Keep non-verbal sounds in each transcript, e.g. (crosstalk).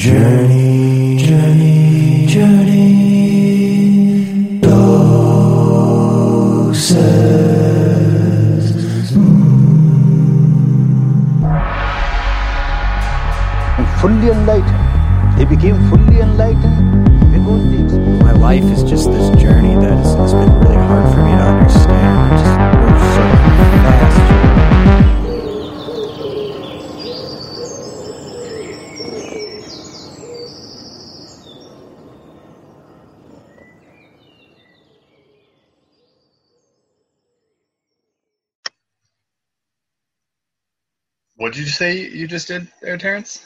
Journey, journey, journey. Doses. and fully enlightened. They became fully enlightened because they My life is just this journey that has, has been What did you say you just did there, Terence?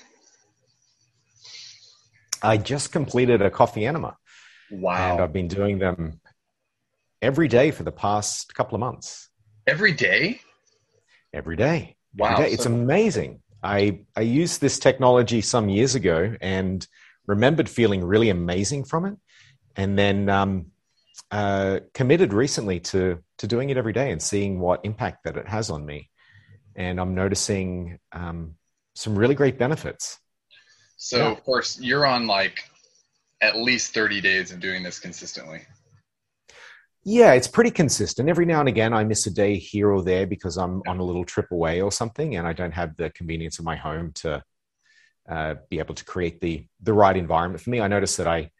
I just completed a coffee enema, Wow. and I've been doing them every day for the past couple of months. Every day? Every day. Wow. Every day. It's So- amazing. I I used this technology some years ago and remembered feeling really amazing from it, and then um, uh, committed recently to to doing it every day and seeing what impact that it has on me. And I'm noticing um, some really great benefits. So, Yeah. of course, you're on like at least 30 days of doing this consistently. Yeah, it's pretty consistent. Every now and again, I miss a day here or there because I'm on a little trip away or something, and I don't have the convenience of my home to uh, be able to create the the right environment for me. I notice that I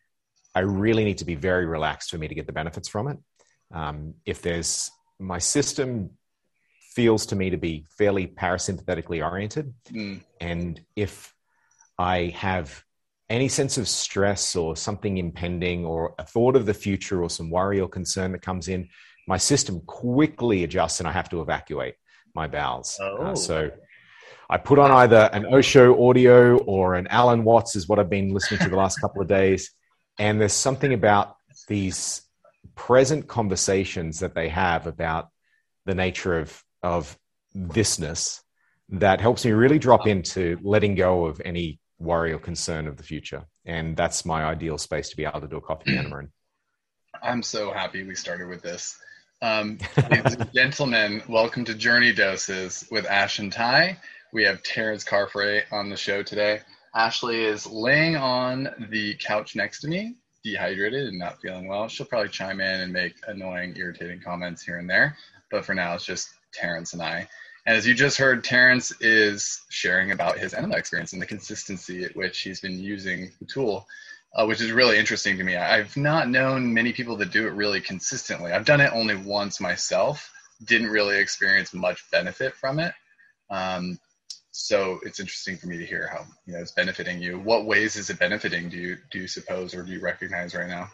I really need to be very relaxed for me to get the benefits from it. Um, if there's my system feels to me to be fairly parasympathetically oriented, Mm. and if I have any sense of stress or something impending or a thought of the future or some worry or concern that comes in, my system quickly adjusts and I have to evacuate my bowels. Uh, Oh. so I put on either an Osho audio or an Alan Watts, is what I've been listening to the last couple of days. And there's something about these present conversations that they have about the nature of, of thisness that helps me really drop into letting go of any worry or concern of the future. And that's my ideal space to be able to do a coffee enema in. (clears throat) I'm so happy we started with this. Um, (laughs) ladies and gentlemen, welcome to Journey Doses with Ash and Ty. We have Terence Carfrae on the show today. Ashley is laying on the couch next to me, dehydrated and not feeling well. She'll probably chime in and make annoying, irritating comments here and there. But for now, it's just Terence and I. And as you just heard, Terence is sharing about his enema experience and the consistency at which he's been using the tool uh, which is really interesting to me. I've not known many people that do it really consistently. I've done it only once myself. Didn't really experience much benefit from it. Um, so it's interesting for me to hear how you know it's benefiting you. What ways is it benefiting? Do you do you suppose or do you recognize right now?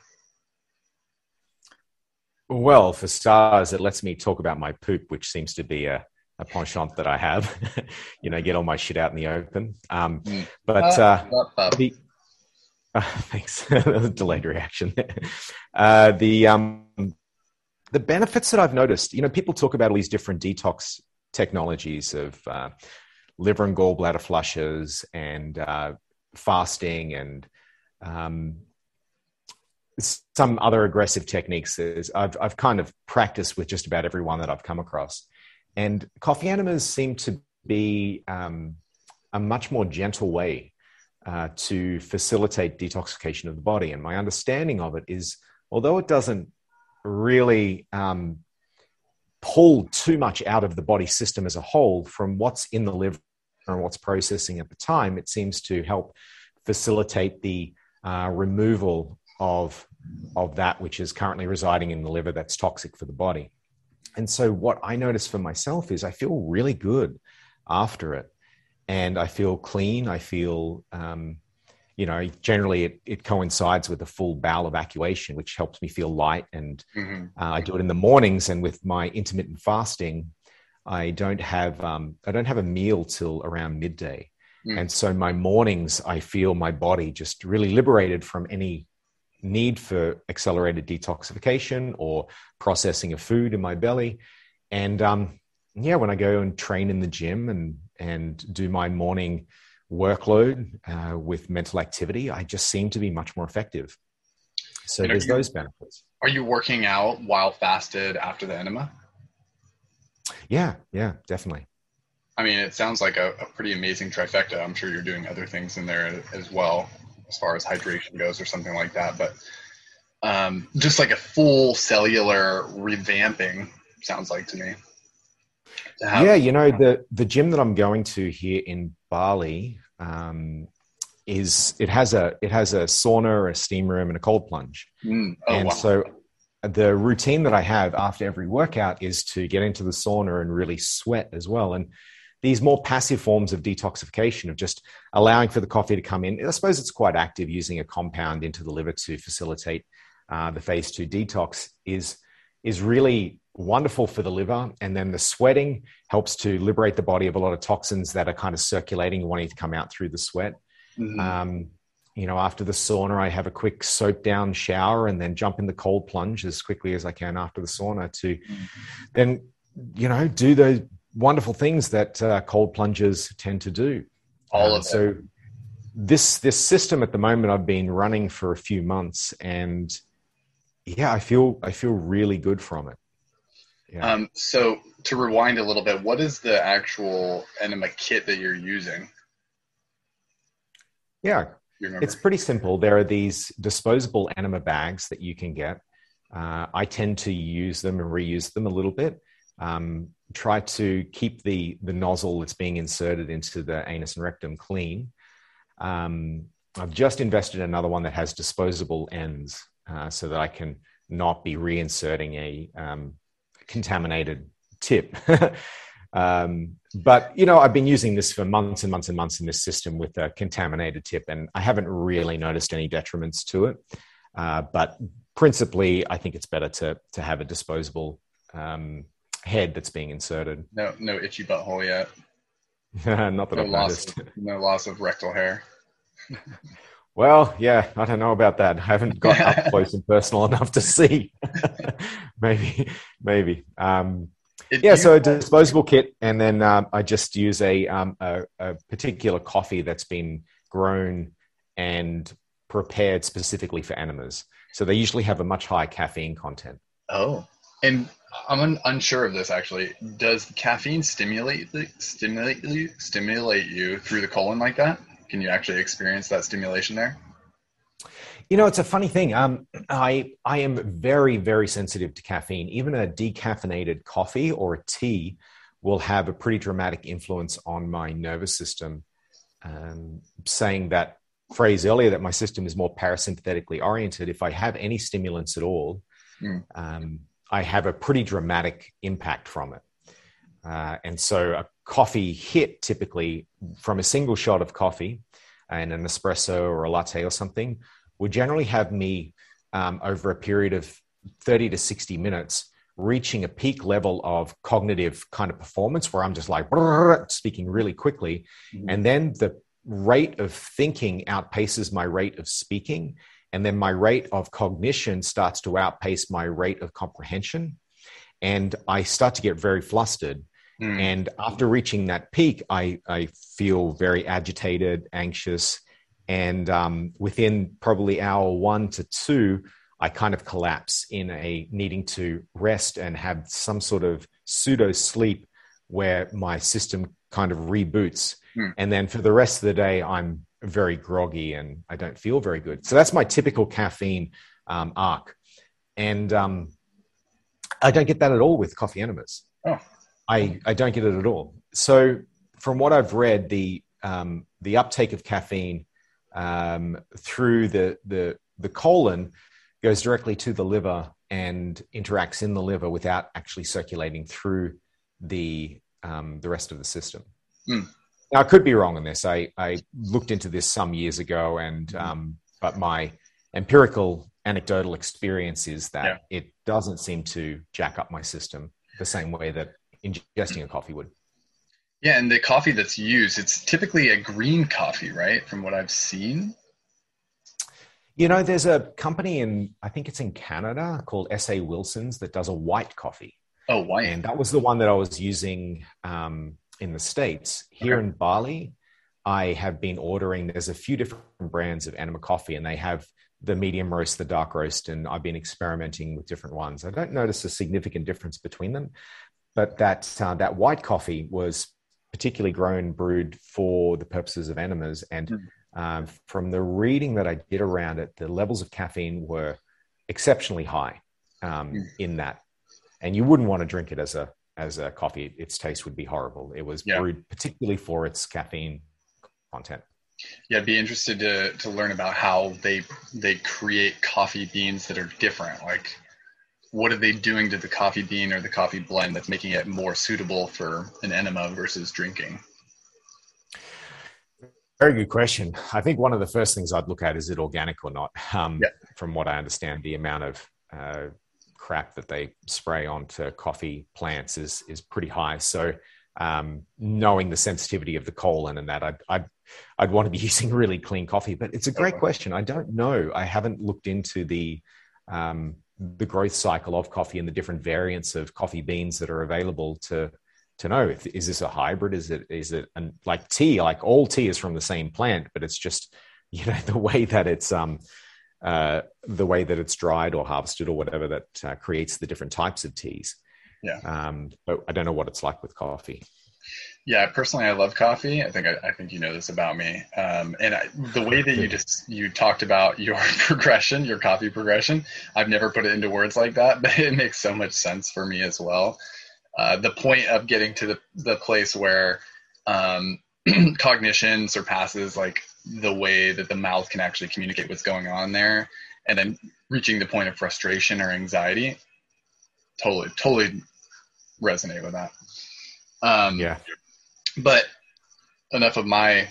Well, for stars, it lets me talk about my poop, which seems to be a, a penchant that I have. (laughs) you know, get all my shit out in the open. Um, Mm. but uh, Up, up. the uh, (laughs) thanks (laughs) delayed reaction uh, the um the benefits that i've noticed you know people talk about all these different detox technologies of uh, liver and gallbladder flushes and uh, fasting and um, some other aggressive techniques I've, I've kind of practiced with just about everyone that i've come across and coffee enemas seem to be um, a much more gentle way uh, to facilitate detoxification of the body. And my understanding of it is, although it doesn't really um, pull too much out of the body system as a whole from what's in the liver and what's processing at the time, it seems to help facilitate the uh, removal of of that which is currently residing in the liver that's toxic for the body. And so, what I notice for myself is I feel really good after it and I feel clean. I feel, um, you know, generally it, it coincides with a full bowel evacuation, which helps me feel light. And Mhm. uh, I do it in the mornings, and with my intermittent fasting, I don't have um, I don't have a meal till around midday, Mm. and so my mornings I feel my body just really liberated from any need for accelerated detoxification or processing of food in my belly, and um, yeah, when I go and train in the gym and and do my morning workload uh, with mental activity, I just seem to be much more effective. So there's you- those benefits. Are you working out while fasted after the enema? Yeah, yeah, definitely. I mean, it sounds like a, a pretty amazing trifecta. I'm sure you're doing other things in there as well, as far as hydration goes or something like that. But um, just like a full cellular revamping sounds like to me. To yeah, you know the the gym that I'm going to here in Bali um, is it has a it has a sauna, a steam room, and a cold plunge. Mm. Oh, and wow. so the routine that I have after every workout is to get into the sauna and really sweat as well. And these more passive forms of detoxification of just allowing for the coffee to come in. I suppose it's quite active using a compound into the liver to facilitate uh, the phase two detox is is really wonderful for the liver. And then the sweating helps to liberate the body of a lot of toxins that are kind of circulating, wanting to come out through the sweat. Mm-hmm. Um, you know, after the sauna, I have a quick soap down shower and then jump in the cold plunge as quickly as I can after the sauna to mm-hmm. then, you know, do the wonderful things that uh, cold plungers tend to do. All of uh, so this this system at the moment I've been running for a few months and yeah, I feel I feel really good from it. Yeah. Um, so to rewind a little bit, what is the actual enema kit that you're using? Yeah, it's pretty simple. There are these disposable enema bags that you can get. Uh, I tend to use them and reuse them a little bit. Um, try to keep the the nozzle that's being inserted into the anus and rectum clean. Um, I've just invested in another one that has disposable ends, uh, so that I can not be reinserting a um, contaminated tip. (laughs) Um, but you know, I've been using this for months and months and months in this system with a contaminated tip, and I haven't really noticed any detriments to it. Uh, but principally, I think it's better to to have a disposable um, head that's being inserted. No, no itchy butthole yet. (laughs) Not that no I've loss noticed. Of, no loss of rectal hair. (laughs) Well, yeah, I don't know about that. I haven't got up (laughs) close and personal enough to see. maybe, maybe. Um, yeah, so a disposable kit, and then um, I just use a, um, a, a particular coffee that's been grown and prepared specifically for enemas. So they usually have a much higher caffeine content. Oh, and I'm un- unsure of this actually. Does caffeine stimulate stimulate you stimulate you through the colon like that? Can you actually experience that stimulation there? You know, it's a funny thing. Um, I I am very very sensitive to caffeine. Even a decaffeinated coffee or a tea will have a pretty dramatic influence on my nervous system. Um, saying that phrase earlier that my system is more parasympathetically oriented. If I have any stimulants at all, mm. um, I have a pretty dramatic impact from it. Uh, and so a coffee hit typically from a single shot of coffee and an espresso or a latte or something would generally have me um, over a period of 30 to 60 minutes reaching a peak level of cognitive kind of performance where I'm just like speaking really quickly. Mm-hmm. And then the rate of thinking outpaces my rate of speaking. And then my rate of cognition starts to outpace my rate of comprehension. And I start to get very flustered. Mm. And after reaching that peak, I, I feel very agitated, anxious, and um, within probably hour one to two, I kind of collapse in a needing to rest and have some sort of pseudo sleep where my system kind of reboots. Hmm. And then for the rest of the day, I'm very groggy and I don't feel very good. So that's my typical caffeine um, arc. And um, I don't get that at all with coffee enemas. Oh. I, I don't get it at all. So from what I've read, the, um, the uptake of caffeine um, through the, the, the colon goes directly to the liver and interacts in the liver without actually circulating through the, um, the rest of the system. Mm. Now, I could be wrong on this. I, I looked into this some years ago, and um, but my empirical anecdotal experience is that yeah. it doesn't seem to jack up my system the same way that ingesting a coffee would. Yeah, and the coffee that's used, it's typically a green coffee, right? From what I've seen. You know, there's a company in, I think it's in Canada called S.A. Wilson's that does a white coffee. Oh, white. And that was the one that I was using um, in the States. Here okay. in Bali, I have been ordering, there's a few different brands of enema coffee, and they have the medium roast, the dark roast, and I've been experimenting with different ones. I don't notice a significant difference between them, but that uh, that white coffee was particularly grown brewed for the purposes of enemas. And mm. um, from the reading that I did around it, the levels of caffeine were exceptionally high um, mm. in that, and you wouldn't want to drink it as a as a coffee. Its taste would be horrible. It was yeah. brewed particularly for its caffeine content. Yeah, I'd be interested to to learn about how they they create coffee beans that are different. Like, what are they doing to the coffee bean or the coffee blend that's making it more suitable for an enema versus drinking? Very good question. I think one of the first things I'd look at is it organic or not. Um, yeah. From what I understand, the amount of uh, crap that they spray onto coffee plants is is pretty high. So um, knowing the sensitivity of the colon and that, I'd, I'd, I'd want to be (laughs) using really clean coffee. But it's a great question. I don't know. I haven't looked into the um, the growth cycle of coffee and the different variants of coffee beans that are available to to know if is this a hybrid is it is it and like tea like all tea is from the same plant but it's just you know (laughs) the way that it's um uh the way that it's dried or harvested or whatever that uh, creates the different types of teas yeah. Um, but I don't know what it's like with coffee. Yeah, personally, I love coffee. I think I, I think you know this about me. Um, and I, the way that you (laughs) just you talked about your (laughs) progression, your coffee progression, I've never put it into words like that, but it makes so much sense for me as well. Uh, the point of getting to the the place where um, (clears throat) cognition surpasses like the way that the mouth can actually communicate what's going on there, and then reaching the point of frustration or anxiety. Totally, totally resonate with that. Um, yeah. But enough of my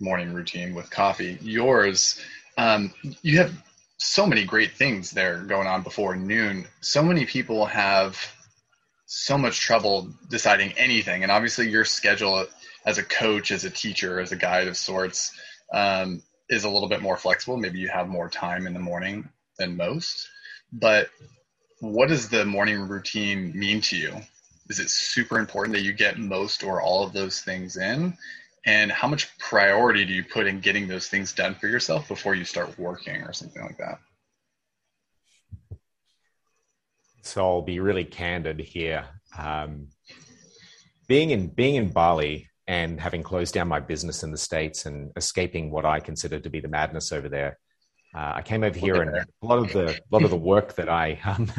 morning routine with coffee. Yours, um, you have so many great things there going on before noon. So many people have so much trouble deciding anything. And obviously, your schedule as a coach, as a teacher, as a guide of sorts um, is a little bit more flexible. Maybe you have more time in the morning than most. But what does the morning routine mean to you? is it super important that you get most or all of those things in? And how much priority do you put in getting those things done for yourself before you start working or something like that? So I'll be really candid here. Um, being in being in Bali and having closed down my business in the states and escaping what I consider to be the madness over there, uh, I came over here and a lot of the a lot of the work that I um,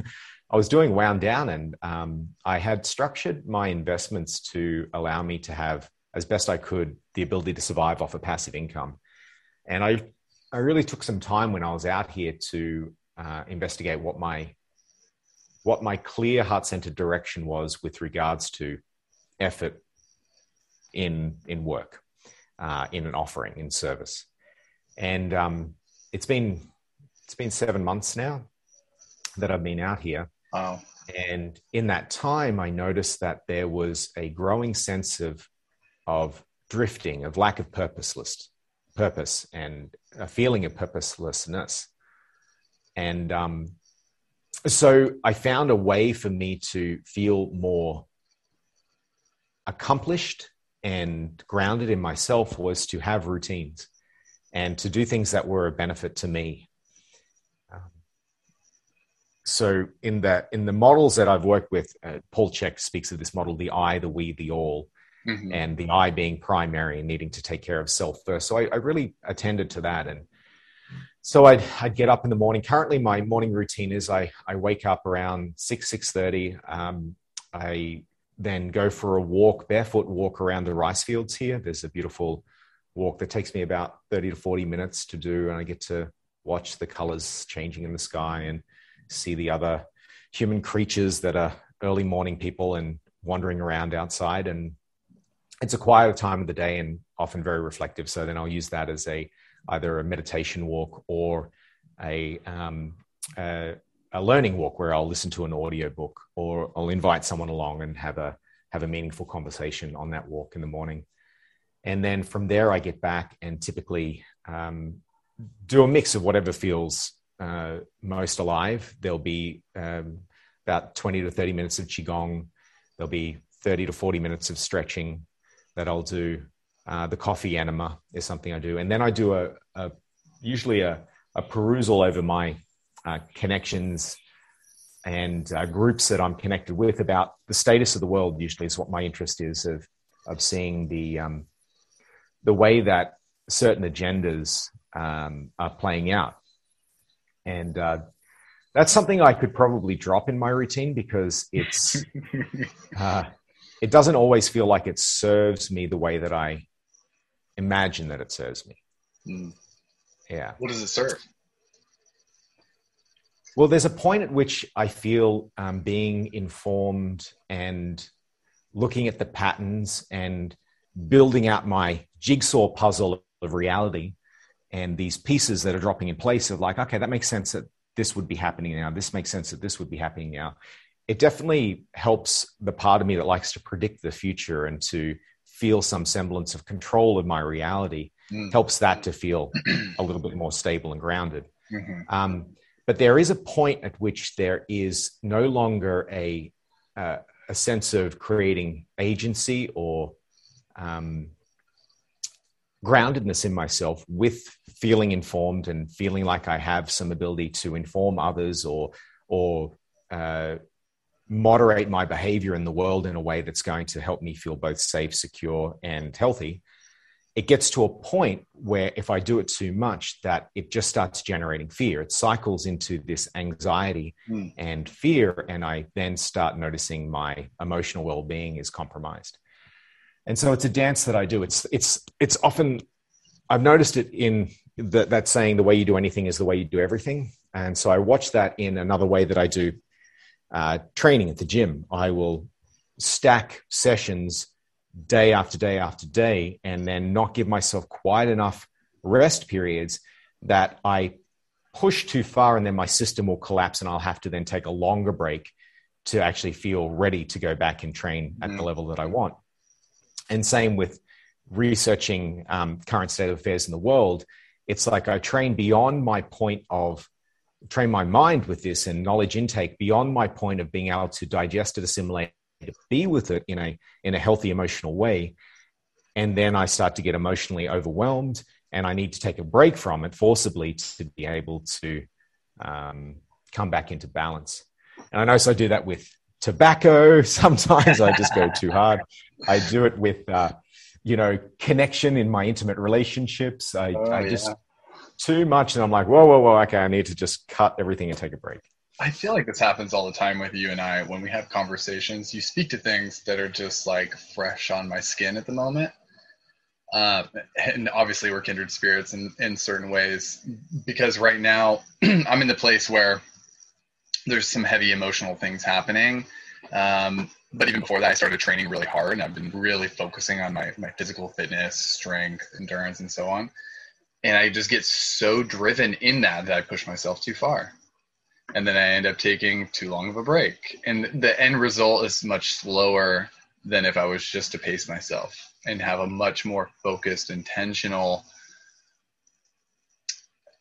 I was doing wound down and um, I had structured my investments to allow me to have, as best I could, the ability to survive off a passive income. And I, I really took some time when I was out here to uh, investigate what my, what my clear heart centered direction was with regards to effort in, in work, uh, in an offering, in service. And um, it's been, it's been seven months now that I've been out here Wow. And in that time, I noticed that there was a growing sense of, of drifting, of lack of purposeless purpose, and a feeling of purposelessness. And um, so I found a way for me to feel more accomplished and grounded in myself was to have routines and to do things that were a benefit to me so in the in the models that I've worked with, uh, Paul Chek speaks of this model: the I, the we, the all, mm-hmm. and the I being primary and needing to take care of self first. So I, I, really attended to that, and so I'd I'd get up in the morning. Currently, my morning routine is I I wake up around six six thirty. Um, I then go for a walk, barefoot walk around the rice fields here. There's a beautiful walk that takes me about thirty to forty minutes to do, and I get to watch the colors changing in the sky and see the other human creatures that are early morning people and wandering around outside. And it's a quieter time of the day and often very reflective. So then I'll use that as a either a meditation walk or a, um, a, a learning walk where I'll listen to an audio book or I'll invite someone along and have a have a meaningful conversation on that walk in the morning. And then from there, I get back and typically um, do a mix of whatever feels uh, most alive. There'll be um, about 20 to 30 minutes of Qigong. There'll be 30 to 40 minutes of stretching that I'll do. Uh, the coffee enema is something I do. And then I do a, a usually a, a, perusal over my uh, connections and uh, groups that I'm connected with about the status of the world, usually is what my interest is of, of seeing the um, the way that certain agendas um, are playing out, and uh, that's something I could probably drop in my routine because it's (laughs) uh, it doesn't always feel like it serves me the way that I imagine that it serves me. Mm. Yeah. What does it serve? Well, there's a point at which I feel um, being informed and looking at the patterns and building out my jigsaw puzzle of reality and these pieces that are dropping in place of like, okay, that makes sense that this would be happening now. This makes sense that this would be happening now. It definitely helps the part of me that likes to predict the future and to feel some semblance of control of my reality. Mm. Helps that to feel a little bit more stable and grounded. Mm-hmm. Um, but there is a point at which there is no longer a uh, a sense of creating agency or um, groundedness in myself with feeling informed and feeling like I have some ability to inform others or or uh, moderate my behavior in the world in a way that's going to help me feel both safe, secure, and healthy it gets to a point where if I do it too much, that it just starts generating fear. It cycles into this anxiety mm. and fear, and I then start noticing my emotional well-being is compromised. And so it's a dance that I do. It's it's it's often I've noticed it in the, that saying, "The way you do anything is the way you do everything." And so I watch that in another way that I do uh, training at the gym. I will stack sessions day after day after day and then not give myself quite enough rest periods that I push too far and then my system will collapse and I'll have to then take a longer break to actually feel ready to go back and train at mm. the level that I want. And same with researching um, current state of affairs in the world. It's like I train beyond my point of train my mind with this and knowledge intake beyond my point of being able to digest it, assimilate, to be with it in a in a healthy emotional way. And then i start to get emotionally overwhelmed and i need to take a break from it forcibly to be able to um, come back into balance. And i notice i do that with tobacco. (laughs) Sometimes i just go too hard. I do it with uh, you know connection in my intimate relationships. I, oh, I just yeah. too much and i'm like whoa whoa whoa okay i need to just cut everything and take a break I feel like this happens all the time with you and I when we have conversations. You speak to things that are just like fresh on my skin at the moment. Uh, and obviously, we're kindred spirits in, in certain ways because right now (clears throat) I'm in the place where there's some heavy emotional things happening. Um, but even before that, I started training really hard and I've been really focusing on my, my physical fitness, strength, endurance, and so on. And I just get so driven in that that I push myself too far and then I end up taking too long of a break. And the end result is much slower than if I was just to pace myself and have a much more focused, intentional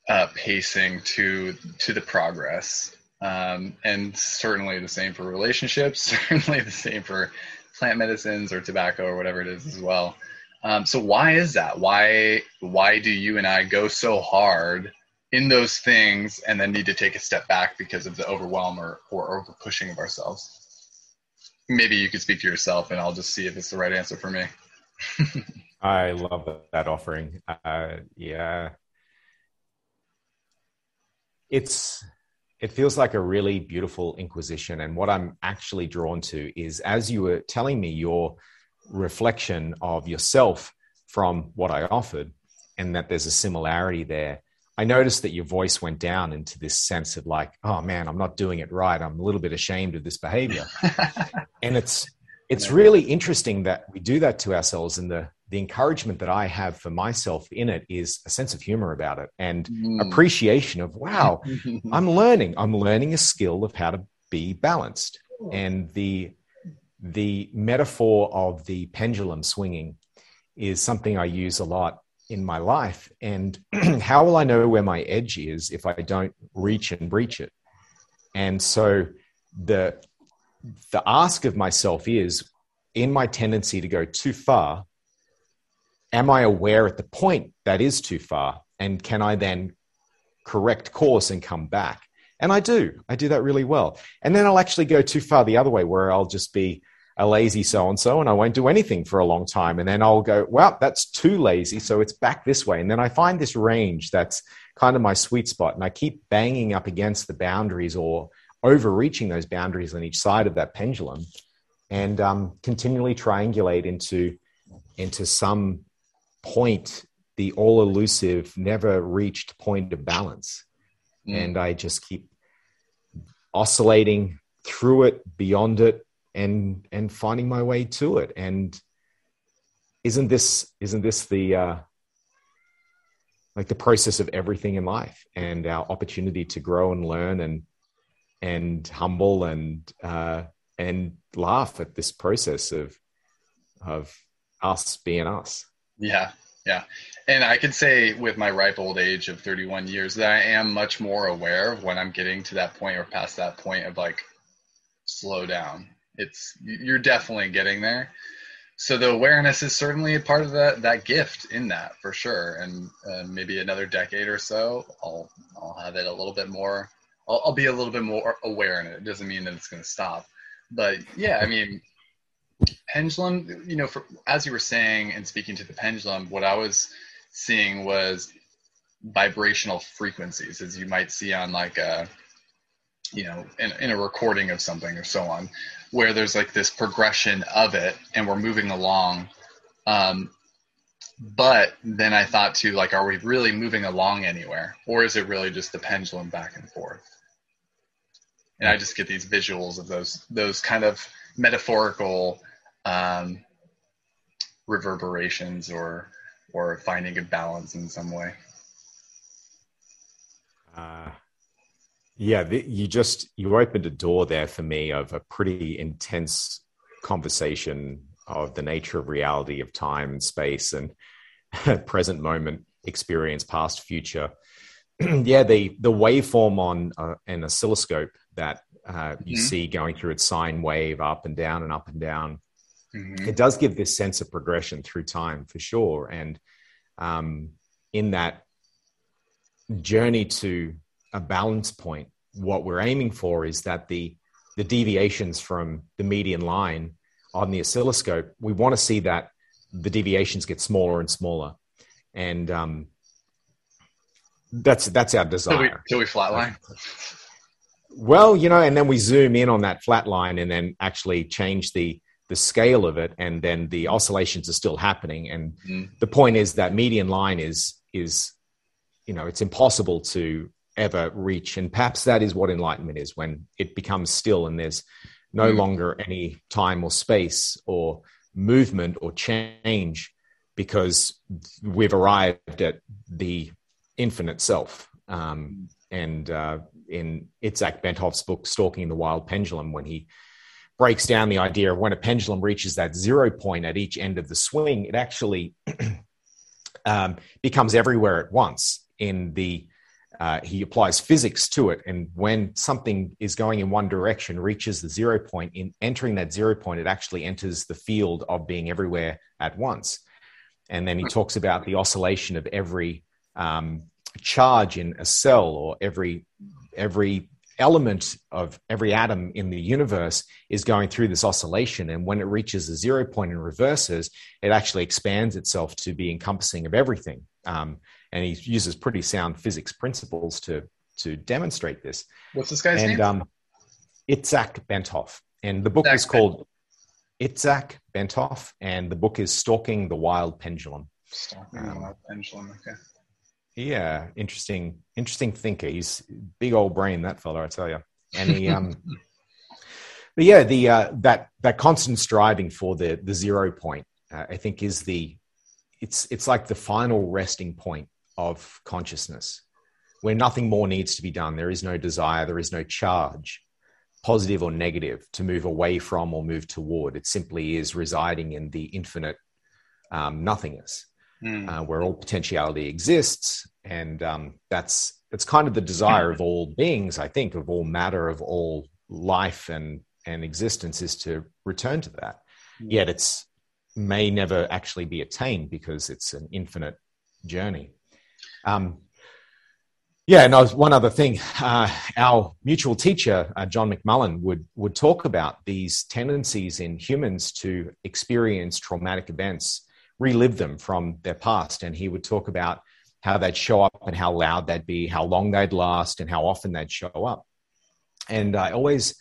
uh, pacing to to the progress. Um, and certainly the same for relationships. (laughs) Certainly the same for plant medicines or tobacco or whatever it is as well. Um, so why is that? Why why do you and I go so hard in those things and then need to take a step back because of the overwhelm or, or over pushing of ourselves. Maybe you could speak to yourself and i'll just see if it's the right answer for me. (laughs) I love that offering. Uh, yeah. It's it feels like a really beautiful inquisition. And what i'm actually drawn to is as you were telling me your reflection of yourself from what i offered and that there's a similarity there I noticed that your voice went down into this sense of like, oh man, I'm not doing it right. I'm a little bit ashamed of this behavior. (laughs) and it's it's really interesting that we do that to ourselves and the the encouragement that I have for myself in it is a sense of humor about it and mm. appreciation of wow, (laughs) I'm learning. I'm learning a skill of how to be balanced. And the the metaphor of the pendulum swinging is something I use a lot in my life. And (clears throat) how will I know where my edge is if I don't reach and breach it? And so the the ask of myself is in my tendency to go too far, am I aware at the point that is too far? And can I then correct course and come back? And I do. I do that really well. And then I'll actually go too far the other way where I'll just be a lazy so and so and I won't do anything for a long time. And then I'll go, well, that's too lazy. So it's back this way. And then I find this range that's kind of my sweet spot. And I keep banging up against the boundaries or overreaching those boundaries on each side of that pendulum and um, continually triangulate into, into some point, the all elusive, never reached point of balance. Mm. And I just keep oscillating through it, beyond it, and and finding my way to it. And isn't this isn't this the uh, like the process of everything in life and our opportunity to grow and learn and and humble and uh, and laugh at this process of of us being us? Yeah. Yeah. And i can say with my ripe old age of 31 years that i am much more aware of when i'm getting to that point or past that point of like slow down it's you're definitely getting there. So the awareness is certainly a part of that that gift in that for sure. And uh, maybe another decade or so i'll i'll have it a little bit more I'll, I'll be a little bit more aware in it. It doesn't mean that it's going to stop. But yeah i mean pendulum you know for, as you were saying and speaking to the pendulum what i was seeing was vibrational frequencies as you might see on like a you know in, in a recording of something or so on where there's like this progression of it and we're moving along. Um, but then i thought too like are we really moving along anywhere? Or is it really just the pendulum back and forth? And i just get these visuals of those those kind of metaphorical um, reverberations or or finding a balance in some way. Uh, yeah, the, you just you opened a door there for me of a pretty intense conversation of the nature of reality, of time and space, and (laughs) present moment experience, past, future. (clears throat) yeah, the the waveform on uh, an oscilloscope that uh, you mm-hmm. see going through its sine wave up and down and up and down. Mm-hmm. It does give this sense of progression through time for sure, and um, in that journey to a balance point. What we're aiming for is that the the deviations from the median line on the oscilloscope, we want to see that the deviations get smaller and smaller, and um, that's that's our desire. Till we, till we flatline. Well, you know, and then we zoom in on that flat line, and then actually change the the scale of it, and then the oscillations are still happening. And mm. the point is that median line is is you know it's impossible to ever reach. And perhaps that is what enlightenment is when it becomes still and there's no mm. longer any time or space or movement or change because we've arrived at the infinite self. Um, and uh, in Itzhak Bentov's book, Stalking the Wild Pendulum, when he breaks down the idea of when a pendulum reaches that zero point at each end of the swing, it actually (clears throat) um, becomes everywhere at once in the uh, he applies physics to it. And when something is going in one direction, reaches the zero point, in entering that zero point, it actually enters the field of being everywhere at once. And then he talks about the oscillation of every um, charge in a cell or every every element of every atom in the universe is going through this oscillation. And when it reaches the zero point and reverses, it actually expands itself to be encompassing of everything. Um, and he uses pretty sound physics principles to to demonstrate this. What's this guy's and, name? Um, Itzhak Bentov, and the book Itzhak is called Itzhak Bentov, and the book is Stalking the Wild Pendulum. Stalking um, the Wild Pendulum. Okay. Yeah, interesting, interesting thinker. He's big old brain, that fella, I tell you. And he, um, (laughs) but yeah, the uh, that that constant striving for the the zero point, uh, I think, is the it's it's like the final resting point of consciousness where nothing more needs to be done. There is no desire, there is no charge, positive or negative, to move away from or move toward. It simply is residing in the infinite um, nothingness. Mm. Uh, where all potentiality exists, and um, that's that's kind of the desire of all beings, I think, of all matter, of all life and and existence, is to return to that. Mm. Yet it's may never actually be attained because it's an infinite journey. Um, Yeah, and I was, one other thing, uh, our mutual teacher uh, John McMullen would would talk about these tendencies in humans to experience traumatic events, relive them from their past, and he would talk about how they'd show up and how loud they'd be, how long they'd last, and how often they'd show up. And I always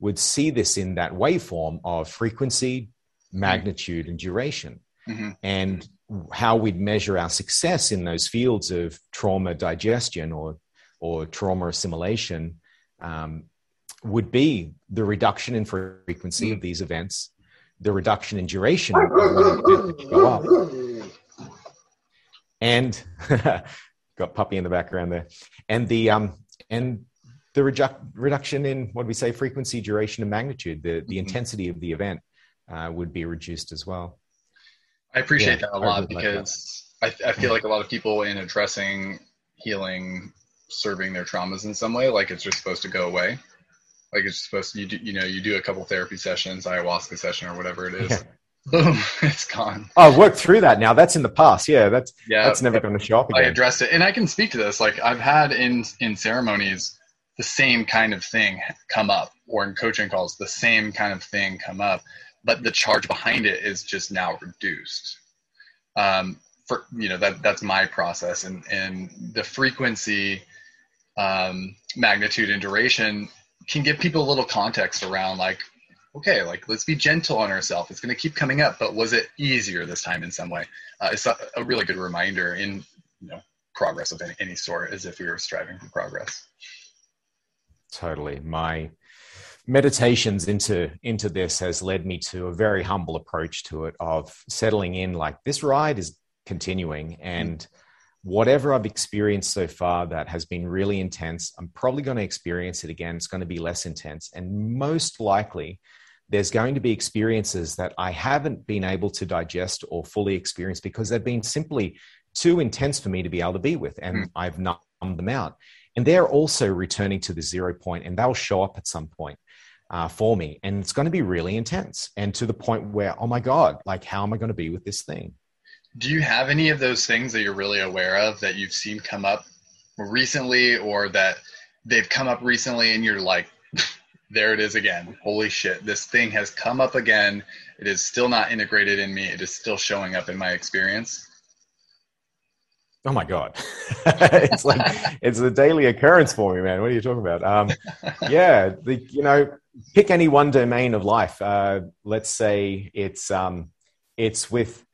would see this in that waveform of frequency, magnitude, and duration. Mm-hmm. And how we'd measure our success in those fields of trauma digestion or or trauma assimilation um, would be the reduction in frequency of these events, the reduction in duration go up, and (laughs) got puppy in the background there, and the um and the redu- reduction in what we say frequency, duration, and magnitude, the the mm-hmm. intensity of the event uh, would be reduced as well. I appreciate yeah, that a lot because like I, I feel like a lot of people in addressing healing, serving their traumas in some way, like it's just supposed to go away. Like it's supposed to, you do, you know, you do a couple therapy sessions, ayahuasca session or whatever it is. Yeah. (laughs) Boom, it's gone. Oh, I've worked through that now. That's in the past. Yeah, that's yeah, that's never going to show up again. I addressed it, and I can speak to this. Like I've had in in ceremonies the same kind of thing come up, or in coaching calls the same kind of thing come up but the charge behind it is just now reduced. Um, for you know that that's my process, and and the frequency, um, magnitude, and duration can give people a little context around like, okay, like let's be gentle on ourselves. It's going to keep coming up, but was it easier this time in some way? Uh, it's a, a really good reminder in you know progress of any, any sort, as if we were striving for progress. Totally, my meditations into into this has led me to a very humble approach to it of settling in like this ride is continuing and whatever i've experienced so far that has been really intense i'm probably going to experience it again. It's going to be less intense. And most likely there's going to be experiences that i haven't been able to digest or fully experience because they've been simply too intense for me to be able to be with and mm. i've numbed them out. And they're also returning to the zero point and they'll show up at some point uh, for me. And it's going to be really intense and to the point where, oh my God, like, how am I going to be with this thing? Do you have any of those things that you're really aware of that you've seen come up recently or that they've come up recently and you're like, (laughs) there it is again. Holy shit, this thing has come up again. It is still not integrated in me. It is still showing up in my experience oh my god (laughs) it's like it's a daily occurrence for me man what are you talking about um, (laughs) yeah the you know pick any one domain of life uh, let's say it's um, it's with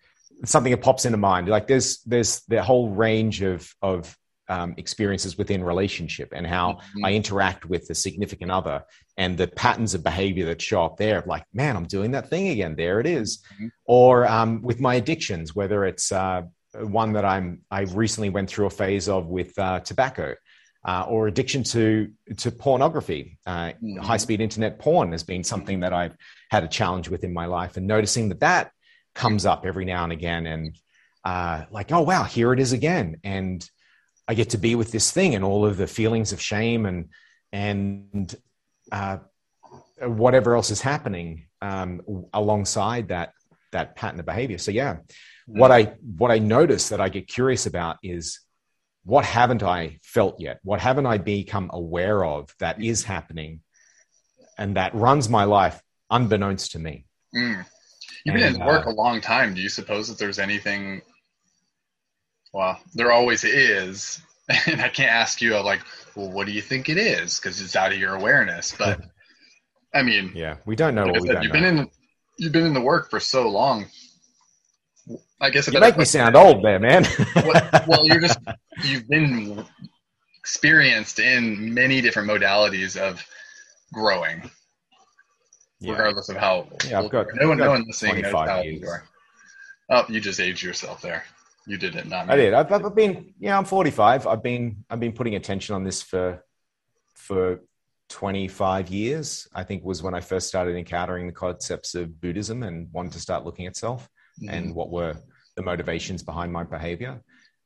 something that pops into mind like there's there's the whole range of of um, experiences within relationship and how mm-hmm. I interact with the significant other and the patterns of behavior that show up there. Like, man, I'm doing that thing again. There it is. Mm-hmm. Or um, with my addictions, whether it's uh, one that I'm I recently went through a phase of with uh, tobacco. Uh, or addiction to to pornography. Uh, mm-hmm. High speed internet porn has been something that I've had a challenge with in my life, and noticing that that comes up every now and again, and uh, like, oh wow, here it is again, and I get to be with this thing, and all of the feelings of shame and and uh, whatever else is happening um, alongside that that pattern of behavior. So yeah, what I what I notice that I get curious about is what haven't I felt yet? What haven't I become aware of that is happening and that runs my life unbeknownst to me? Mm. You've been in work uh, a long time. Do you suppose that there's anything? Well, there always is, (laughs) and I can't ask you like, well, what do you think it is? Because it's out of your awareness. But (laughs) I mean, yeah, we don't know. Like what said, you've know. been in you've been in the work for so long. I guess you make me sound old there, man. well, (laughs) you're just you've been experienced in many different modalities of growing, yeah. regardless of how. Yeah, I've got no one, no one listening knows how you are. Oh, you just aged yourself there. You did it, not me. I did. I've, I've been, yeah, I'm 45. I've been, I've been putting attention on this for, for 25 years. I think was when I first started encountering the concepts of Buddhism and wanted to start looking at self mm-hmm. and what were the motivations behind my behavior.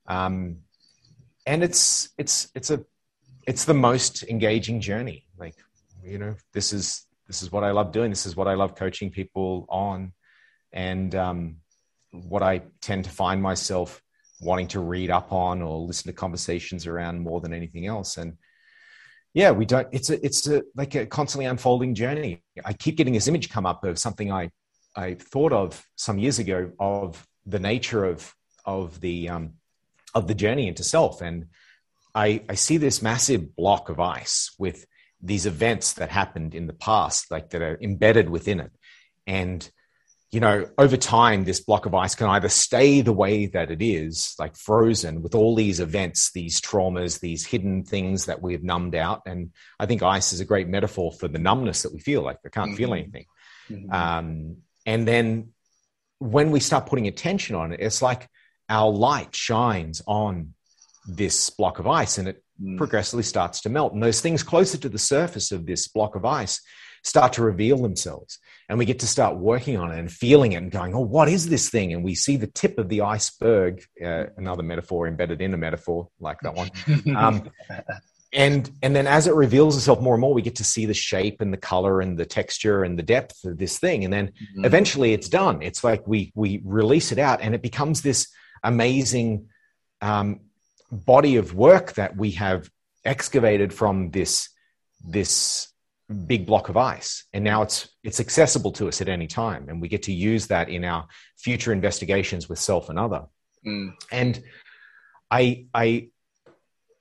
Um, and it's it's it's a it's the most engaging journey. Like you know, this is this is what I love doing. This is what I love coaching people on, and um, what I tend to find myself wanting to read up on or listen to conversations around more than anything else. And yeah, we don't. It's a it's a like a constantly unfolding journey. I keep getting this image come up of something I I thought of some years ago of the nature of of the um, of the journey into self, and I I see this massive block of ice with these events that happened in the past, like that are embedded within it, and you know, over time, this block of ice can either stay the way that it is, like frozen with all these events, these traumas, these hidden things that we've numbed out. And I think ice is a great metaphor for the numbness that we feel like we can't mm-hmm. feel anything. Mm-hmm. Um, and then when we start putting attention on it, it's like our light shines on this block of ice and it mm. progressively starts to melt. And those things closer to the surface of this block of ice start to reveal themselves and we get to start working on it and feeling it and going, oh, what is this thing? And we see the tip of the iceberg, uh, another metaphor embedded in a metaphor like that one. (laughs) Um, and and then as it reveals itself more and more, we get to see the shape and the color and the texture and the depth of this thing. And then mm-hmm. eventually, it's done. It's like we we release it out, and it becomes this amazing um, body of work that we have excavated from this this big block of ice and now it's it's accessible to us at any time and we get to use that in our future investigations with self and other mm. and i i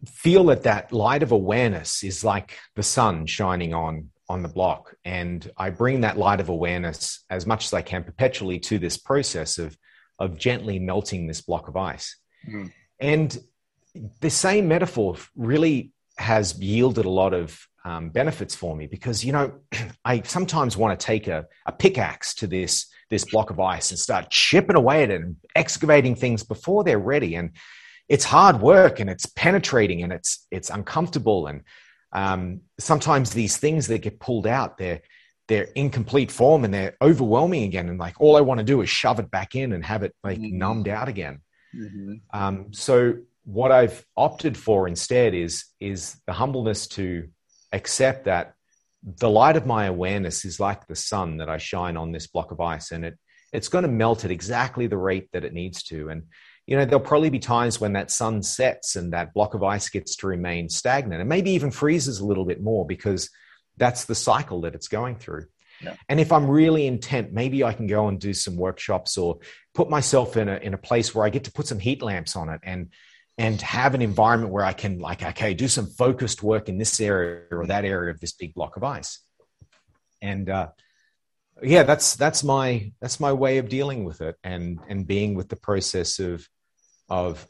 feel that that light of awareness is like the sun shining on on the block. And i bring that light of awareness as much as i can perpetually to this process of of gently melting this block of ice. Mm. and the same metaphor really has yielded a lot of um, benefits for me because you know (clears throat) I sometimes want to take a, a pickaxe to this this block of ice and start chipping away at it and excavating things before they're ready. And it's hard work and it's penetrating and it's it's uncomfortable and um, sometimes these things that get pulled out they're they're incomplete form and they're overwhelming again and like all I want to do is shove it back in and have it like mm-hmm. numbed out again. Mm-hmm. Um, so what I've opted for instead is is the humbleness to accept that the light of my awareness is like the sun that I shine on this block of ice, and it it's going to melt at exactly the rate that it needs to. And you know, there'll probably be times when that sun sets and that block of ice gets to remain stagnant, and maybe even freezes a little bit more because that's the cycle that it's going through. Yeah. And if I'm really intent, maybe I can go and do some workshops or put myself in a in a place where I get to put some heat lamps on it and and have an environment where I can like, okay, do some focused work in this area or that area of this big block of ice. And uh, yeah, that's that's my that's my way of dealing with it and and being with the process of of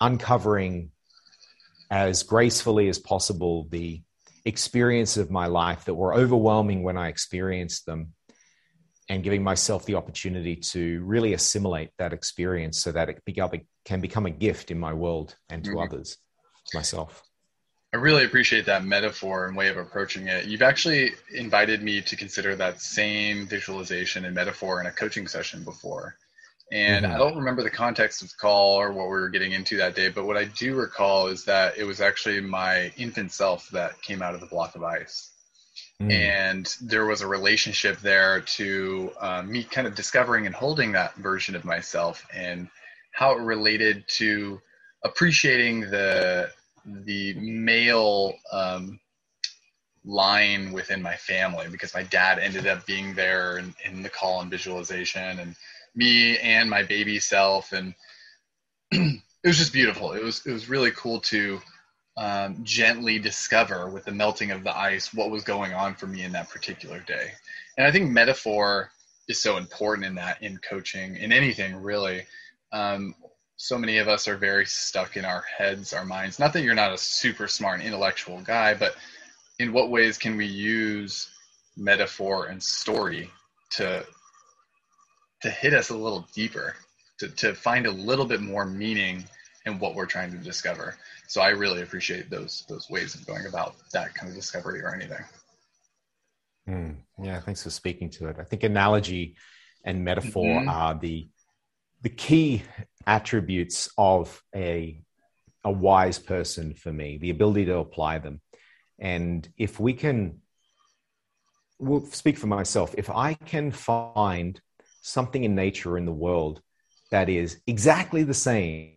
uncovering as gracefully as possible the experiences of my life that were overwhelming when I experienced them and giving myself the opportunity to really assimilate that experience so that it can become a gift in my world and to mm-hmm. others, myself. I really appreciate that metaphor and way of approaching it. You've actually invited me to consider that same visualization and metaphor in a coaching session before. And mm-hmm. I don't remember the context of the call or what we were getting into that day, but what I do recall is that it was actually my infant self that came out of the block of ice. Mm. And there was a relationship there to um, me kind of discovering and holding that version of myself and how it related to appreciating the the male um, line within my family because my dad ended up being there in, in the call and visualization and me and my baby self and (clears throat) it was just beautiful it was it was really cool to um, gently discover with the melting of the ice what was going on for me in that particular day. And I think metaphor is so important in that, in coaching, in anything really. Um, so many of us are very stuck in our heads, our minds. Not that you're not a super smart and intellectual guy, but in what ways can we use metaphor and story to to hit us a little deeper, to, to find a little bit more meaning in what we're trying to discover so I really appreciate those those ways of going about that kind of discovery or anything. Mm, yeah, thanks for speaking to it. I think analogy and metaphor mm-hmm. are the the key attributes of a a wise person for me. The ability to apply them, and if we can, we'll speak for myself. If I can find something in nature or in the world that is exactly the same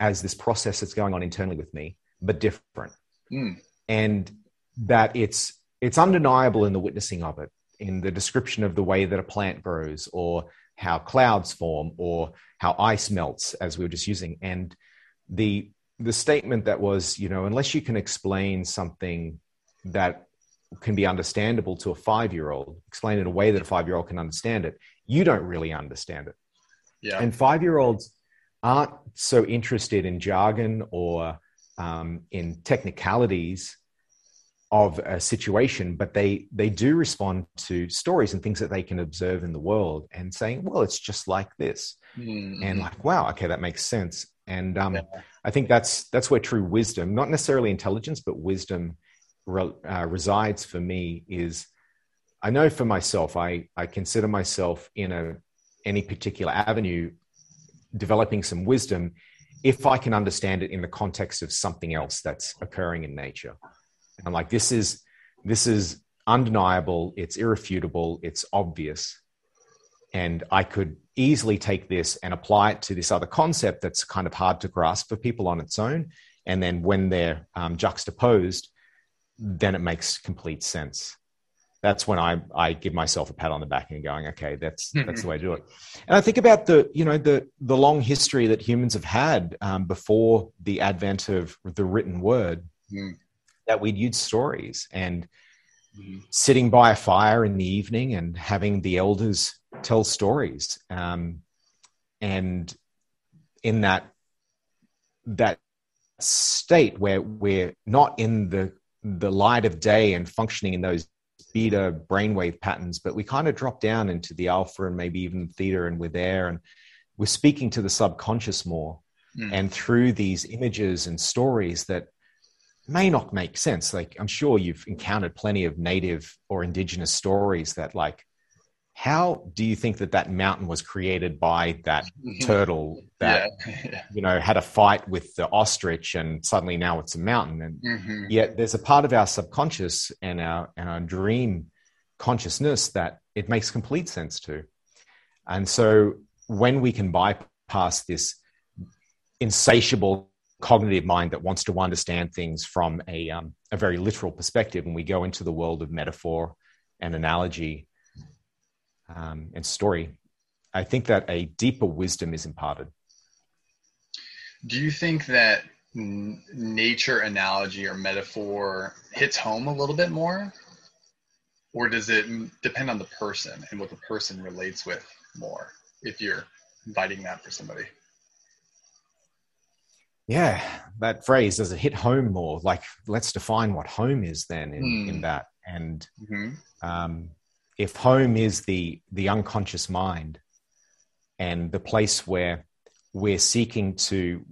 as this process that's going on internally with me, but different. Mm. And that it's it's undeniable in the witnessing of it, in the description of the way that a plant grows, or how clouds form, or how ice melts, as we were just using. And the the statement that was, you know, unless you can explain something that can be understandable to a five year old, explain it in a way that a five year old can understand it, you don't really understand it. Yeah. And five year olds aren't so interested in jargon or um, in technicalities of a situation, but they they do respond to stories and things that they can observe in the world and saying, well, it's just like this, Mhm. and like, wow, okay, that makes sense. And um, Yeah. I think that's that's where true wisdom, not necessarily intelligence, but wisdom re- uh, resides for me. Is I know for myself, I I consider myself in a any particular avenue developing some wisdom if I can understand it in the context of something else that's occurring in nature. And I'm like, this is this is undeniable, it's irrefutable, it's obvious. And I could easily take this and apply it to this other concept that's kind of hard to grasp for people on its own. And then when they're um, juxtaposed, then it makes complete sense. That's when I, I give myself a pat on the back and going, okay, that's that's the way to do it. And I think about the you know the the long history that humans have had um, before the advent of the written word, Mm. that we'd use stories and Mhm. sitting by a fire in the evening and having the elders tell stories um, and in that that state where we're not in the the light of day and functioning in those beta brainwave patterns but we kind of drop down into the alpha and maybe even theta and we're there and we're speaking to the subconscious more Mm. and through these images and stories that may not make sense. Like I'm sure you've encountered plenty of native or indigenous stories that like, how do you think that that mountain was created by that (laughs) turtle that yeah. (laughs) you know had a fight with the ostrich and suddenly now it's a mountain and Mhm. yet there's a part of our subconscious and our and our dream consciousness that it makes complete sense to and so when we can bypass this insatiable cognitive mind that wants to understand things from a, um, a very literal perspective and we go into the world of metaphor and analogy um, and story i think that a deeper wisdom is imparted Do you think that n- nature analogy or metaphor hits home a little bit more? Or does it depend on the person and what the person relates with more if you're inviting that for somebody? yeah that phrase does it hit home more like let's define what home is then in, Hmm. in that and hmm um, if home is the the unconscious mind and the place where we're seeking to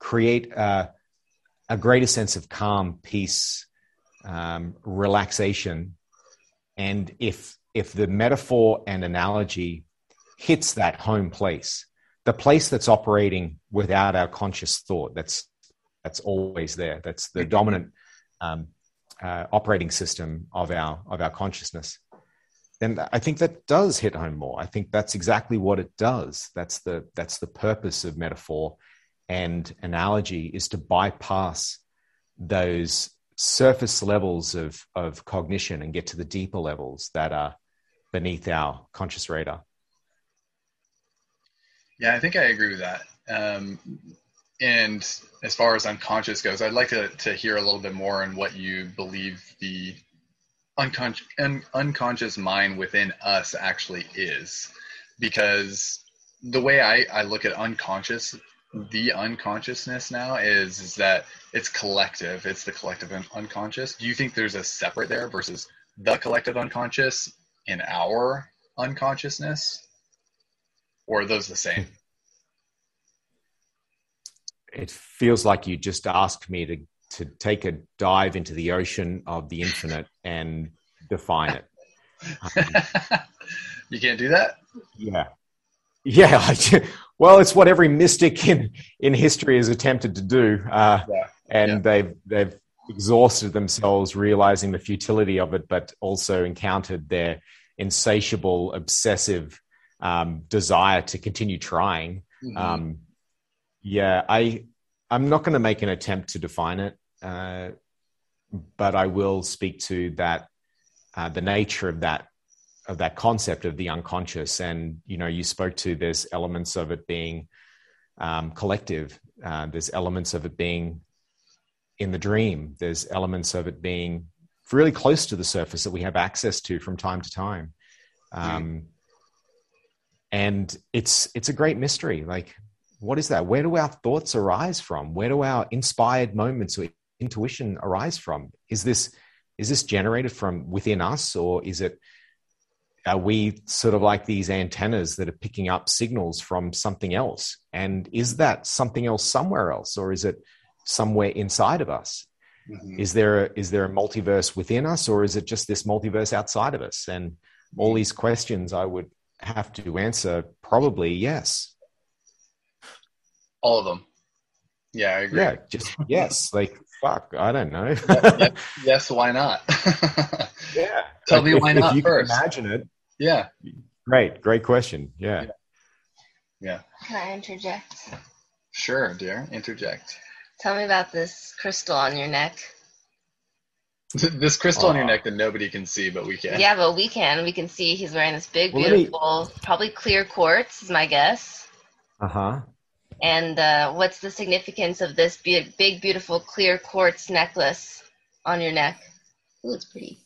create a, a greater sense of calm peace um, relaxation and if if the metaphor and analogy hits that home place the place that's operating without our conscious thought that's that's always there that's the dominant um, uh, operating system of our of our consciousness then i think that does hit home more. I think that's exactly what it does. That's the that's the purpose of metaphor and analogy is to bypass those surface levels of of cognition and get to the deeper levels that are beneath our conscious radar. Yeah, I think I agree with that. Um, and as far as unconscious goes, I'd like to, to hear a little bit more on what you believe the unconscious, un, unconscious mind within us actually is. Because the way I, I look at unconscious, the unconsciousness now is, is that it's collective. It's the collective un- unconscious. Do you think there's a separate there versus the collective unconscious in our unconsciousness? Or are those the same? It feels like you just asked me to to take a dive into the ocean of the infinite and define it (laughs) you can't do that? yeah yeah I well it's what every mystic in in history has attempted to do uh, Yeah. and Yeah. they've they've exhausted themselves realizing the futility of it but also encountered their insatiable obsessive um, desire to continue trying. Mhm. Um, yeah, I I'm not going to make an attempt to define it, uh, but I will speak to that uh, the nature of that of that concept of the unconscious. And you know, you spoke to there's elements of it being um, collective. Uh, there's elements of it being in the dream. There's elements of it being really close to the surface that we have access to from time to time. Um, and it's it's a great mystery. Like, what is that? Where do our thoughts arise from? Where do our inspired moments or intuition arise from? Is this is this generated from within us, or is it are we sort of like these antennas that are picking up signals from something else? And is that something else somewhere else, or is it somewhere inside of us? Mhm. Is there a, is there a multiverse within us, or is it just this multiverse outside of us? And all these questions, I would have to answer probably yes. All of them. Yeah, I agree. Yeah, just yes. Like fuck, I don't know. (laughs) yes, yes, why not? (laughs) yeah. Tell me if, why if not you can first. imagine it. yeah. Great, great question. Yeah. Yeah. Can I interject? Sure, dear. Interject. Tell me about this crystal on your neck. This crystal on your neck that nobody can see, but we can. Yeah, but we can. We can see he's wearing this big, Well, let me- beautiful, probably clear quartz, is my guess. Uh huh. And uh, what's the significance of this big, big, beautiful, clear quartz necklace on your neck? Ooh, it's pretty.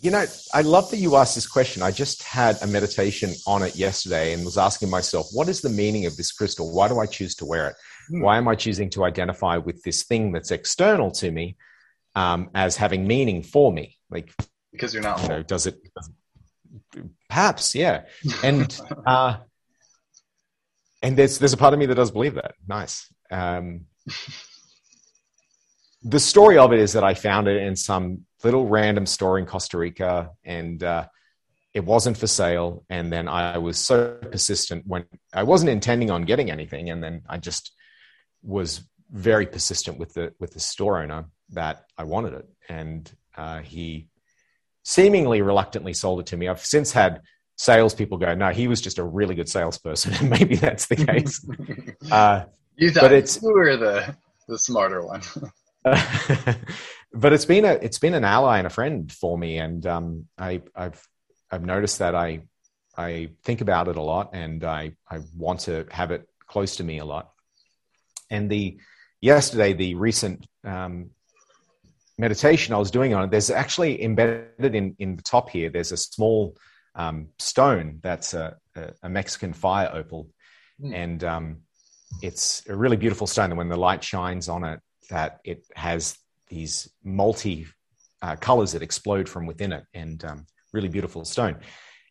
You know, I love that you asked this question. I just had a meditation on it yesterday and was asking myself, what is the meaning of this crystal? Why do I choose to wear it? Hmm. Why am I choosing to identify with this thing that's external to me um, as having meaning for me? Like, Because you're not you know, whole. does it? Perhaps, yeah. And (laughs) uh, and there's there's a part of me that does believe that. Nice. Um, the story of it is that I found it in some little random store in Costa Rica, and uh, it wasn't for sale. And then I was so persistent when I wasn't intending on getting anything, and then I just was very persistent with the with the store owner that I wanted it, and uh, he seemingly reluctantly sold it to me. I've since had salespeople go, "No, he was just a really good salesperson," (laughs) and maybe that's the case. (laughs) uh, you thought but it's- you were the the smarter one. (laughs) but it's been a it's been an ally and a friend for me, and um, I, I've I've noticed that I I think about it a lot, and I I want to have it close to me a lot. And the yesterday the recent um, meditation I was doing on it, there's actually embedded in in the top here. There's a small um, stone that's a, a, Mexican fire opal, Hmm. and um, it's a really beautiful stone. And when the light shines on it, that it has these multi uh, colors that explode from within it, and um, really beautiful stone.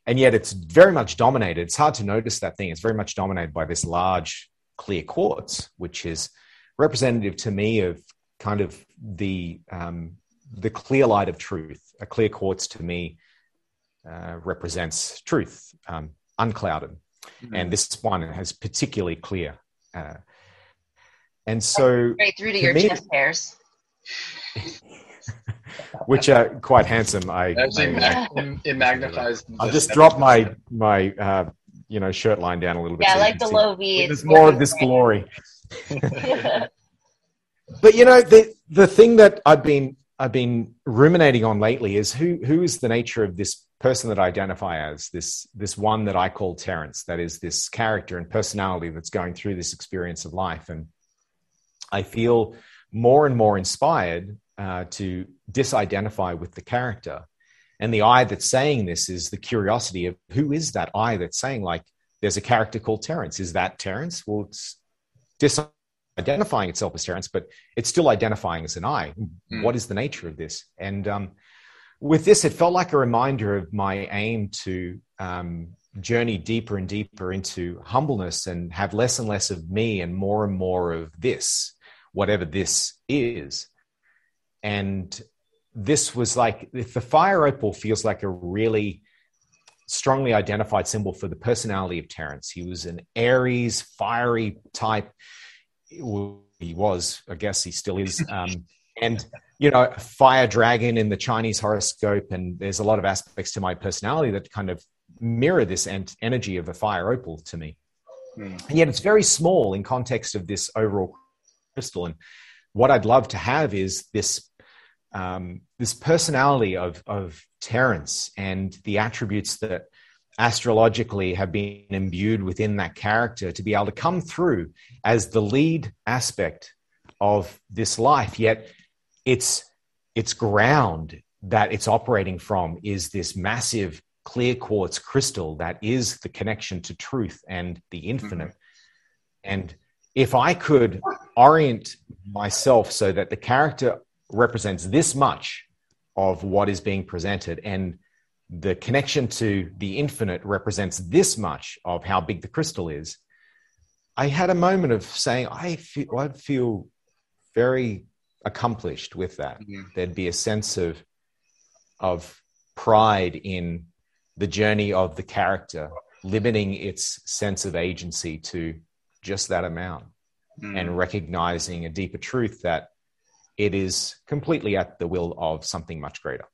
And yet, it's very much dominated. It's hard to notice that thing. It's very much dominated by this large clear quartz, which is representative to me of kind of the um, the clear light of truth. A clear quartz to me uh, represents truth, um, unclouded, and this one has particularly clear. Uh, and so, Straight through to To your me- chest hairs. (laughs) which are quite handsome. I, Actually, I, mag- (laughs) it, it magnifies. I'll just drop my my uh, you know shirt line down a little bit. Yeah, so like the low V. There's more of this glory. (laughs) But you know, the the thing that I've been I've been ruminating on lately is who who is the nature of this person that I identify as this this one that I call Terence. That is this character and personality that's going through this experience of life, and I feel more and more inspired uh, to disidentify with the character. And the I that's saying this is the curiosity of who is that I that's saying like there's a character called Terence. Is that Terence? Well, it's disidentifying itself as Terence, but it's still identifying as an I. Hmm. What is the nature of this? And um, with this, it felt like a reminder of my aim to um, journey deeper and deeper into humbleness and have less and less of me and more and more of this, whatever this is. And this was like, if the fire opal feels like a really strongly identified symbol for the personality of Terence. He was an Aries, fiery type. Well, He was, I guess he still is. Um, and, you know, fire dragon in the Chinese horoscope. And there's a lot of aspects to my personality that kind of mirror this en- energy of a fire opal to me. Hmm. And yet it's very small in context of this overall crystal. And what I'd love to have is this um, this personality of of Terence and the attributes that astrologically have been imbued within that character to be able to come through as the lead aspect of this life. Yet its its ground that it's operating from is this massive clear quartz crystal that is the connection to truth and the infinite. Mm-hmm. And if I could orient myself so that the character represents this much of what is being presented and the connection to the infinite represents this much of how big the crystal is, I had a moment of saying, I feel, I feel very accomplished with that. Mm-hmm. There'd be a sense of, of pride in the journey of the character, limiting its sense of agency to just that amount mm. and recognizing a deeper truth that it is completely at the will of something much greater.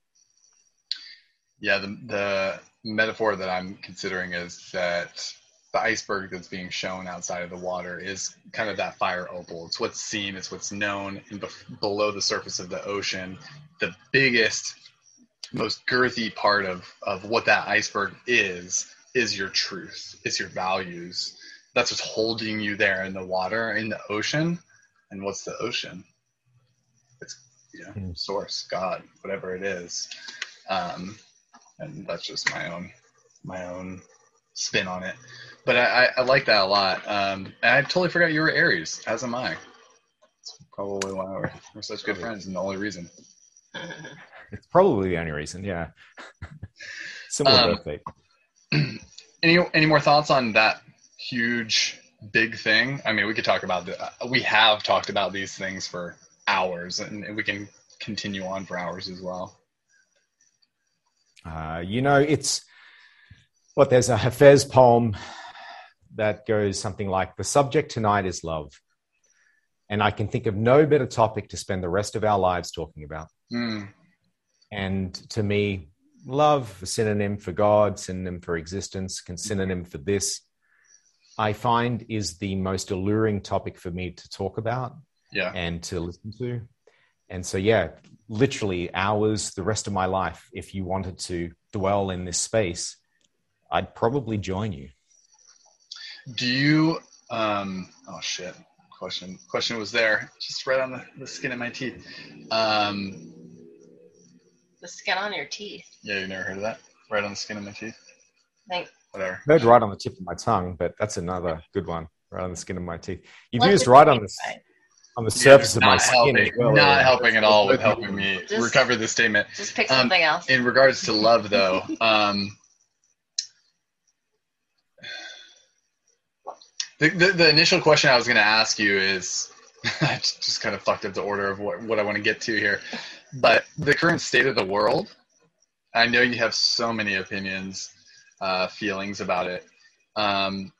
Yeah, the, the metaphor that I'm considering is that the iceberg that's being shown outside of the water is kind of that fire opal. It's what's seen, it's what's known, and below the surface of the ocean, the biggest, most girthy part of of what that iceberg is is your truth, is your values. That's what's holding you there in the water, in the ocean. And what's the ocean? It's you know, mm. source, God, whatever it is. Um, and that's just my own my own spin on it. But I, I, I like that a lot. Um, and I totally forgot you were Aries, as am I. It's probably why we're, we're such good friends, and the only reason. (laughs) It's probably the only reason, yeah. (laughs) Similar um, birthday. (clears throat) Any any more thoughts on that huge big thing? I mean, we could talk about the. Uh, we have talked about these things for hours, and, and we can continue on for hours as well. Uh, you know, it's what there's a Hafez poem that goes something like The subject tonight is love. And I can think of no better topic to spend the rest of our lives talking about. Mm. And to me, love, a synonym for God, synonym for existence, can synonym for this, I find is the most alluring topic for me to talk about yeah. and to listen to. And so, yeah, literally hours, the rest of my life, if you wanted to dwell in this space, I'd probably join you. Do you, um, oh shit, question, question was there, just right on the, the skin of my teeth. Um, the skin on your teeth. Yeah, you never heard of that? Right on the skin of my teeth? Think. Whatever. Heard right on the tip of my tongue, but that's another good one. Right on the skin of my teeth. You've What's used right on the on the surface yeah, of my skin. Helping, well, not helping at all with helping me (laughs) just, recover the statement. Just pick um, something um, else. In regards to love, though, (laughs) um, the, the, the initial question I was going to ask you is, (laughs) I just kind of fucked up the order of what, what I want to get to here, but the current state of the world. I know you have so many opinions, uh, feelings about it. Um,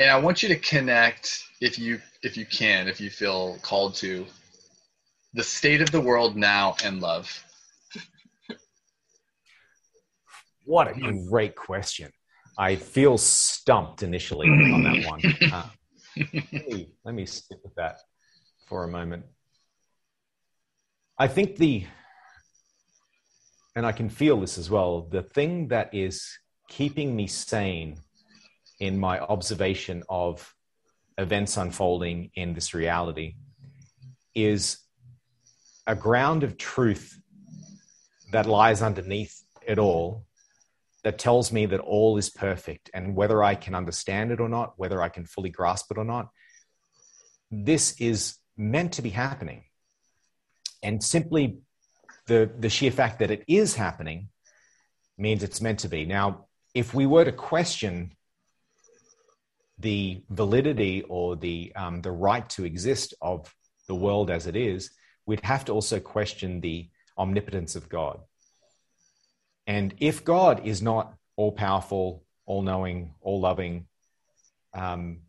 and I want you to connect if you if you can, if you feel called to, the state of the world now and love. What a great question. I feel stumped initially on that one. (laughs) Uh, let, me, let me stick with that for a moment. I think the, and I can feel this as well, the thing that is keeping me sane in my observation of events unfolding in this reality is a ground of truth that lies underneath it all that tells me that all is perfect and whether I can understand it or not, whether I can fully grasp it or not, this is meant to be happening. And simply the, the sheer fact that it is happening means it's meant to be. Now, if we were to question the validity or the um, the right to exist of the world as it is, we'd have to also question the omnipotence of God. And if God is not all powerful, all knowing, all loving, um,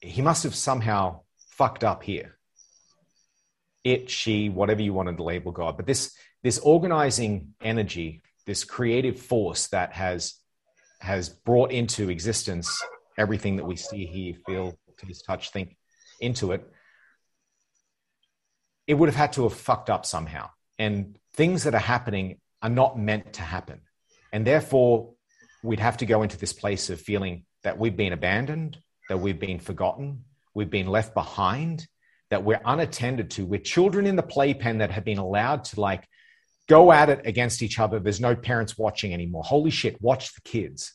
he must have somehow fucked up here. It, she, whatever you wanted to label God, but this this organizing energy this creative force that has has brought into existence everything that we see, hear, feel, taste, touch, think into it, it would have had to have fucked up somehow. And things that are happening are not meant to happen. And therefore, we'd have to go into this place of feeling that we've been abandoned, that we've been forgotten, we've been left behind, that we're unattended to. We're children in the playpen that have been allowed to like go at it against each other. There's no parents watching anymore. Holy shit, watch the kids.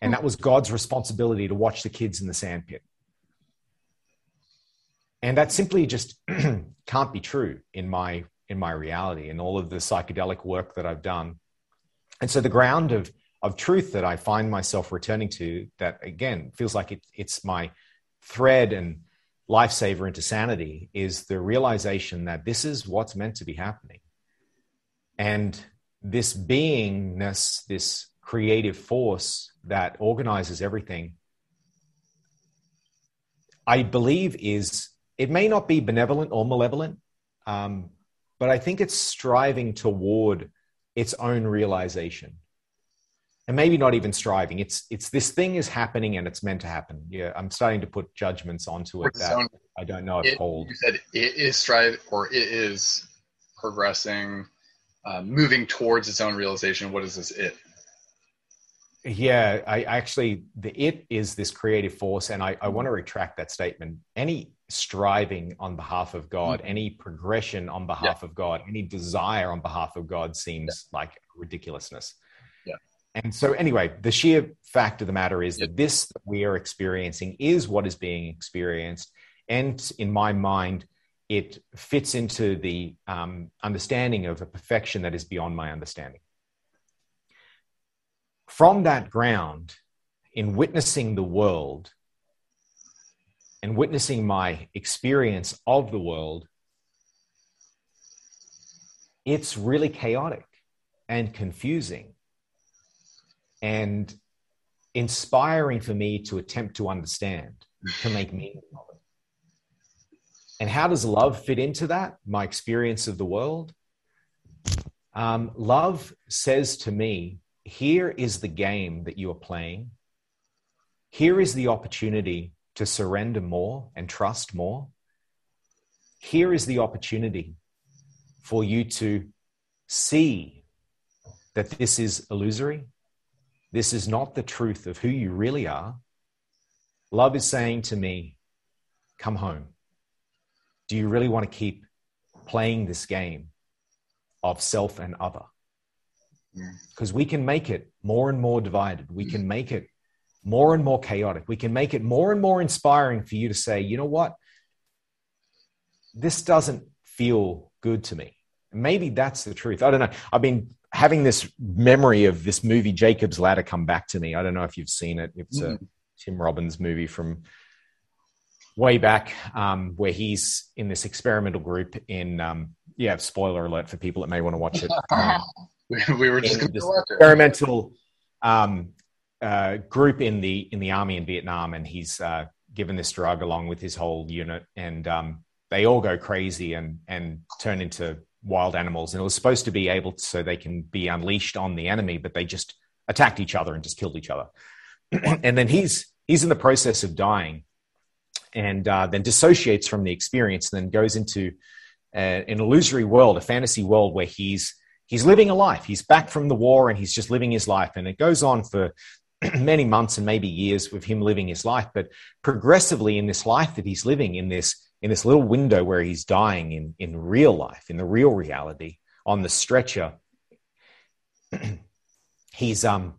And that was God's responsibility to watch the kids in the sandpit. And that simply just (clears throat) can't be true in my in my reality and all of the psychedelic work that I've done. And so the ground of of truth that I find myself returning to that again feels like it, it's my thread and lifesaver into sanity is the realization that this is what's meant to be happening. And this beingness, this creative force that organizes everything, I believe is, it may not be benevolent or malevolent, um, but I think it's striving toward its own realization and maybe not even striving. It's it's this thing is happening and it's meant to happen. Yeah, I'm starting to put judgments onto it that I don't know if it, hold. You said it is strive or it is progressing, uh, moving towards its own realization. What is this it? Yeah, I actually the it is this creative force, and I, I want to retract that statement. Any striving on behalf of God, mm-hmm. any progression on behalf yeah. of God, any desire on behalf of God seems yeah. like ridiculousness Yeah. and so, anyway, the sheer fact of the matter is that this that we are experiencing is what is being experienced. And in my mind, it fits into the um, understanding of a perfection that is beyond my understanding. From that ground, in witnessing the world and witnessing my experience of the world, it's really chaotic and confusing and inspiring for me to attempt to understand, to make meaning of it. And how does love fit into that? My experience of the world? Um, love says to me, here is the game that you are playing. Here is the opportunity to surrender more and trust more. Here is the opportunity for you to see that this is illusory, this is not the truth of who you really are. Love is saying to me, Come home. Do you really want to keep playing this game of self and other? Because we can make it more and more divided. We can make it more and more chaotic. We can make it more and more inspiring for you to say, you know what? This doesn't feel good to me. Maybe that's the truth. I don't know. I've been having this memory of this movie Jacob's Ladder come back to me. I don't know if you've seen it. It's a Tim Robbins movie from way back um, where he's in this experimental group in um, yeah spoiler alert for people that may want to watch it um, (laughs) we were just experimental um, uh, group in the in the army in vietnam and he's uh, given this drug along with his whole unit and um, they all go crazy and and turn into wild animals, and it was supposed to be able to, so they can be unleashed on the enemy, but they just attacked each other and just killed each other. (clears throat) and then he's he's in the process of dying, and uh, then dissociates from the experience, and then goes into uh, an illusory world, a fantasy world where he's he's living a life. He's back from the war, and he's just living his life, and it goes on for (clears throat) many months and maybe years with him living his life. But progressively, in this life that he's living, in this in this little window where he's dying in, in real life, in the real reality, on the stretcher, (clears throat) he's um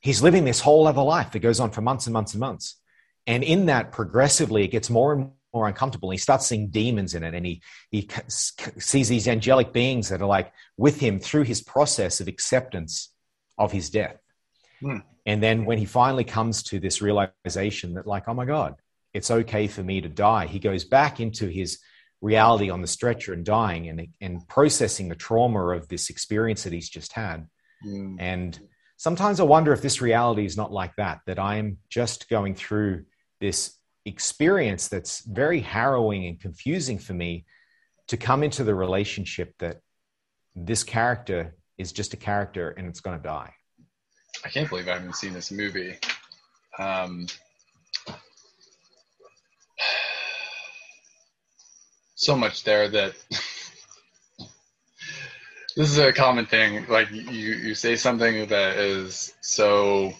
he's living this whole other life that goes on for months and months and months. And in that, progressively, it gets more and more uncomfortable. And he starts seeing demons in it, and he he sees these angelic beings that are like with him through his process of acceptance of his death. Hmm. And then when he finally comes to this realization that, like, oh my God, it's okay for me to die. He goes back into his reality on the stretcher and dying and, and processing the trauma of this experience that he's just had. Mm. And sometimes I wonder if this reality is not like that, that I am just going through this experience that's very harrowing and confusing for me to come into the relationship that this character is just a character and it's going to die. I can't believe I haven't seen this movie. Um, so much there that (laughs) this is a common thing. Like you, you say something that is so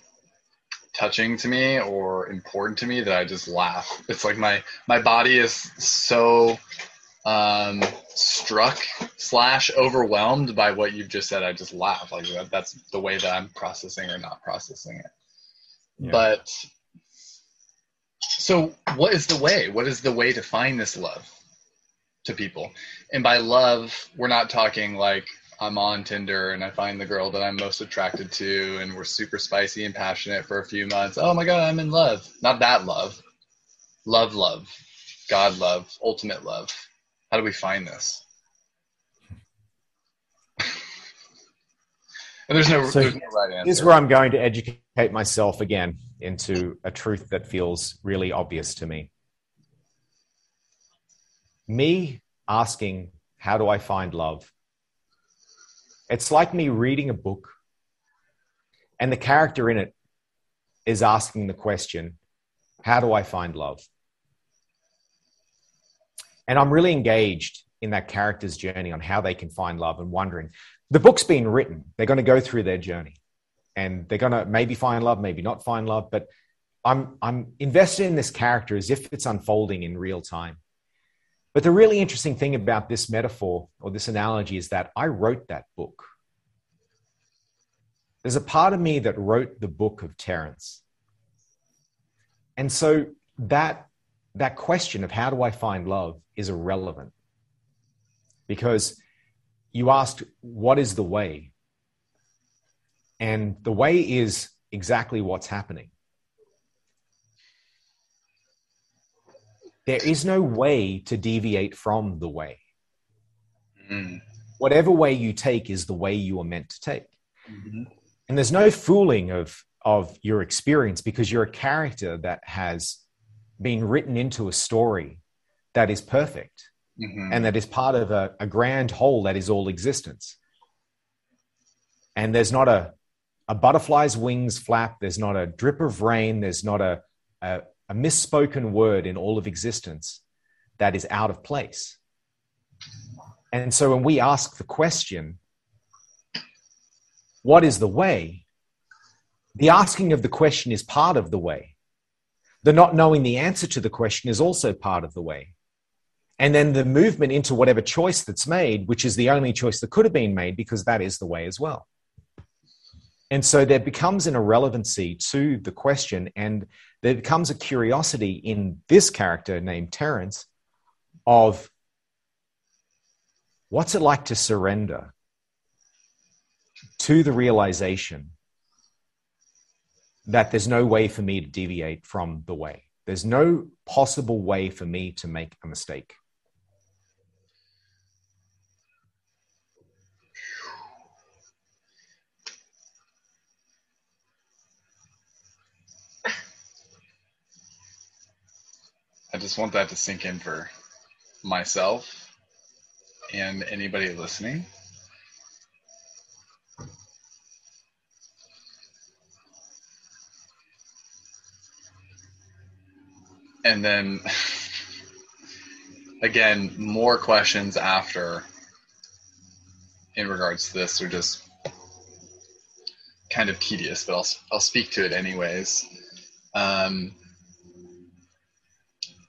touching to me or important to me that I just laugh. It's like my my body is so um, struck slash overwhelmed by what you've just said. I just laugh. Like that, that's the way that I'm processing or not processing it. Yeah. But so, what is the way? What is the way to find this love to people? And by love, we're not talking like I'm on Tinder and I find the girl that I'm most attracted to, and we're super spicy and passionate for a few months. Oh my God, I'm in love. Not that love. Love, love. God love, ultimate love. How do we find this? (laughs) there's no, so there's no right answer. Here's where I'm going to educate myself again into a truth that feels really obvious to me. Me asking, How do I find love? It's like me reading a book and the character in it is asking the question, How do I find love? And I'm really engaged in that character's journey on how they can find love and wondering. The book's been written, they're going to go through their journey and they're going to maybe find love, maybe not find love, but I'm, I'm invested in this character as if it's unfolding in real time. But the really interesting thing about this metaphor or this analogy is that I wrote that book. There's a part of me that wrote the book of Terence. And so that, that question of how do I find love is irrelevant because you asked, what is the way? And the way is exactly what's happening. There is no way to deviate from the way. Mm. Whatever way you take is the way you are meant to take. Mm-hmm. And there's no fooling of, of your experience because you're a character that has been written into a story that is perfect mm-hmm. and that is part of a, a grand whole that is all existence. And there's not a, a butterfly's wings flap, there's not a drip of rain, there's not a, a, a misspoken word in all of existence that is out of place. And so when we ask the question, what is the way? The asking of the question is part of the way. The not knowing the answer to the question is also part of the way. And then the movement into whatever choice that's made, which is the only choice that could have been made because that is the way as well. And so there becomes an irrelevancy to the question, and there becomes a curiosity in this character named Terence of what's it like to surrender to the realization that there's no way for me to deviate from the way. There's no possible way for me to make a mistake. I just want that to sink in for myself and anybody listening. And then, (laughs) again, more questions after in regards to this are just kind of tedious, but I'll, I'll speak to it anyways. Um,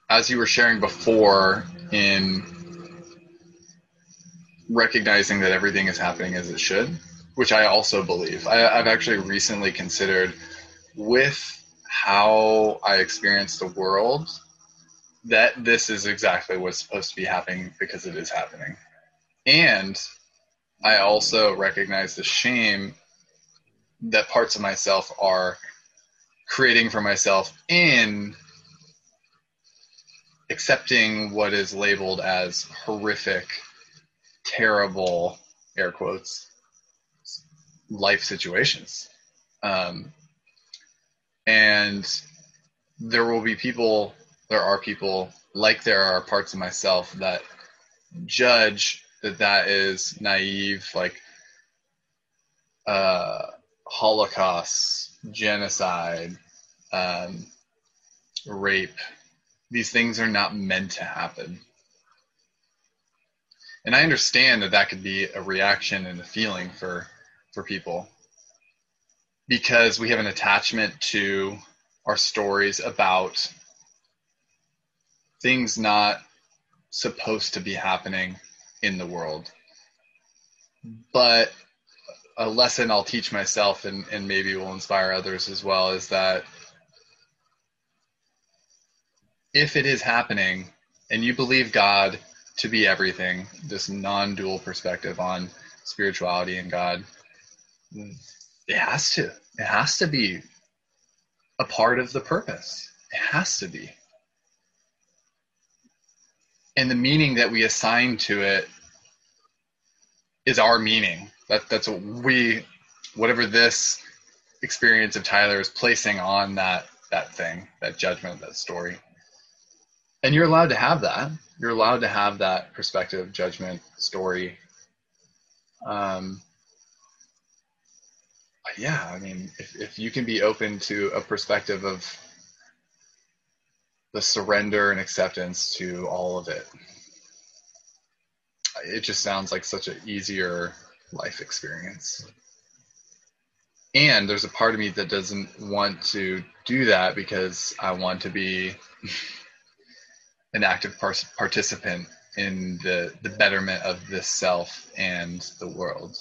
as you were sharing before in recognizing that everything is happening as it should, which I also believe. I, have actually recently considered with how I experience the world that this is exactly what's supposed to be happening because it is happening. And I also recognize the shame that parts of myself are creating for myself in accepting what is labeled as horrific, terrible, air quotes, life situations. Um, and there will be people, there are people, like there are parts of myself that judge that that is naive, like uh, Holocaust, genocide, um, rape. These things are not meant to happen. And I understand that that could be a reaction and a feeling for for people because we have an attachment to our stories about things not supposed to be happening in the world. But a lesson I'll teach myself and, and maybe will inspire others as well is that if it is happening and you believe God to be everything, this non dual perspective on spirituality and God, it has to. It has to be a part of the purpose. It has to be. And the meaning that we assign to it is our meaning. That that's what we whatever this experience of Tyler is placing on that that thing, that judgment, that story. And you're allowed to have that. You're allowed to have that perspective, judgment, story. Um, yeah, I mean, if, if you can be open to a perspective of the surrender and acceptance to all of it, it just sounds like such an easier life experience. And there's a part of me that doesn't want to do that because I want to be (laughs) an active par- participant in the, the betterment of this self and the world.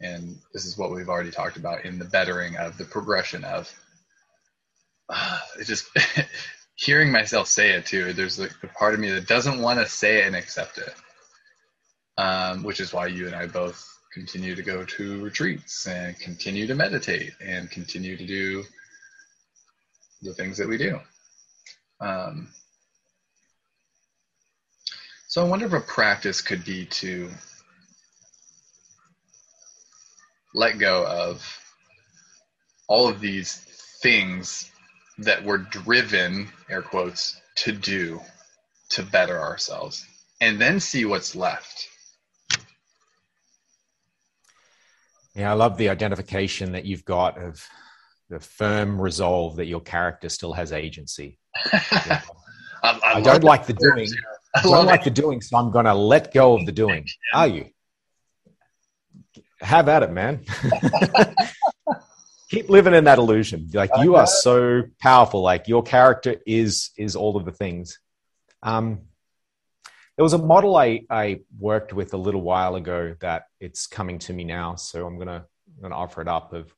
And this is what we've already talked about in the bettering of the progression of. (sighs) Uh, just (laughs) hearing myself say it too there's a part of me that doesn't want to say it and accept it. Um, which is why you and i both continue to go to retreats and continue to meditate and continue to do the things that we do. Um, so i wonder if a practice could be to let go of all of these things that we're driven, air quotes, to do to better ourselves and then see what's left. Yeah, I love the identification that you've got of the firm resolve that your character still has agency. (laughs) I, I, I, don't like the doing. I, don't like the doing, so I'm going to let go of the doing. (laughs) Are you? have at it, man. (laughs) Keep living in that illusion. Like you are so powerful. Like your character is is all of the things. Um, there was a model I, I worked with a little while ago that it's coming to me now, so I'm gonna I'm gonna offer it up of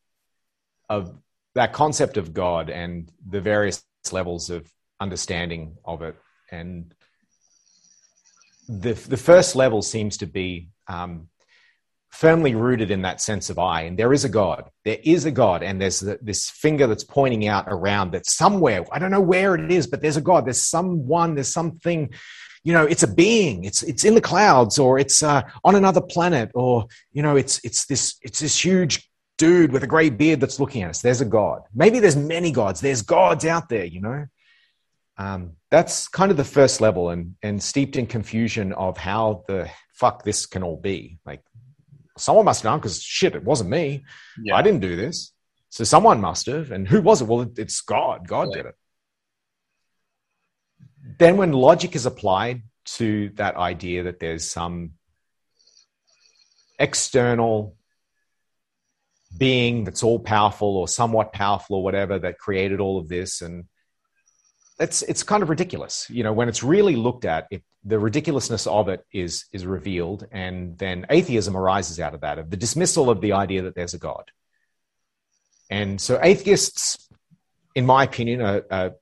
of that concept of God and the various levels of understanding of it. And the the first level seems to be um, firmly rooted in that sense of I. And there is a God. There is a God. And there's this finger that's pointing out around that somewhere, I don't know where it is, but there's a God. There's someone, there's something, you know, it's a being. It's, it's in the clouds or it's uh, on another planet or, you know, it's, it's this, it's this huge dude with a gray beard that's looking at us. There's a God. Maybe there's many gods. There's gods out there, you know. Um, that's kind of the first level and, and steeped in confusion of how the fuck this can all be. Like someone must have done because shit, it wasn't me. Yeah. I didn't do this. So someone must have. And who was it? Well, it's God. God yeah. did it. Then when logic is applied to that idea that there's some external being that's all powerful or somewhat powerful or whatever that created all of this and it's it's kind of ridiculous. You know when it's really looked at it the ridiculousness of it is is revealed and then atheism arises out of that of the dismissal of the idea that there's a god. And so atheists in my opinion are, are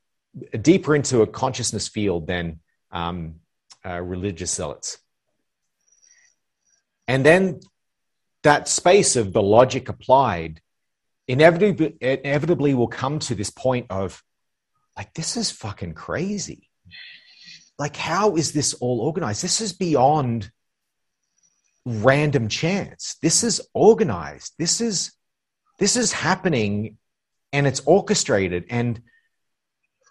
deeper into a consciousness field than um, uh, religious zealots. And then that space of the logic applied inevitably, inevitably will come to this point of like this is fucking crazy. Like how is this all organized? This is beyond random chance. This is organized. This is this is happening and it's orchestrated and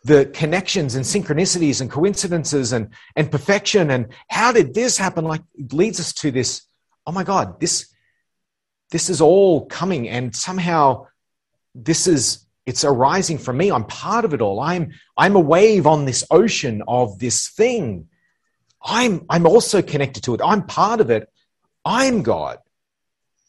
the connections and synchronicities and coincidences and and perfection and how did this happen? Like leads us to this oh my god this this is all coming and somehow this is it's arising from me. I'm part of it all. I'm i'm a wave on this ocean of this thing. I'm i'm also connected to it. I'm part of it. I'm god.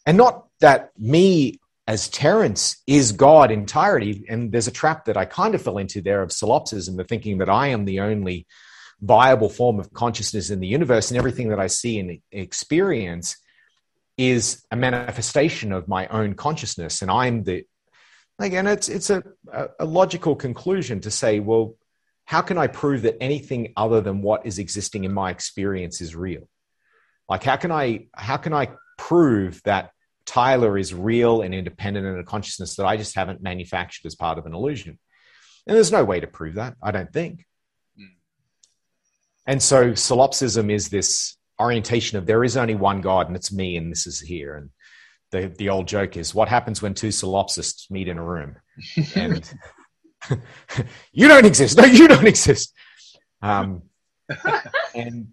And not that me as Terence is God entirety. And there's a trap that I kind of fell into there of solipsism, the thinking that I am the only viable form of consciousness in the universe, and everything that I see and experience is a manifestation of my own consciousness. And I'm the again, it's it's a, a logical conclusion to say, well, how can I prove that anything other than what is existing in my experience is real? Like how can I how can I prove that Tyler is real and independent and a consciousness that I just haven't manufactured as part of an illusion. And there's no way to prove that, I don't think. Mm. And so solipsism is this orientation of there is only one God and it's me and this is here. And the, the old joke is what happens when two solipsists meet in a room? (laughs) And (laughs) you don't exist. No, you don't exist. Um, (laughs) and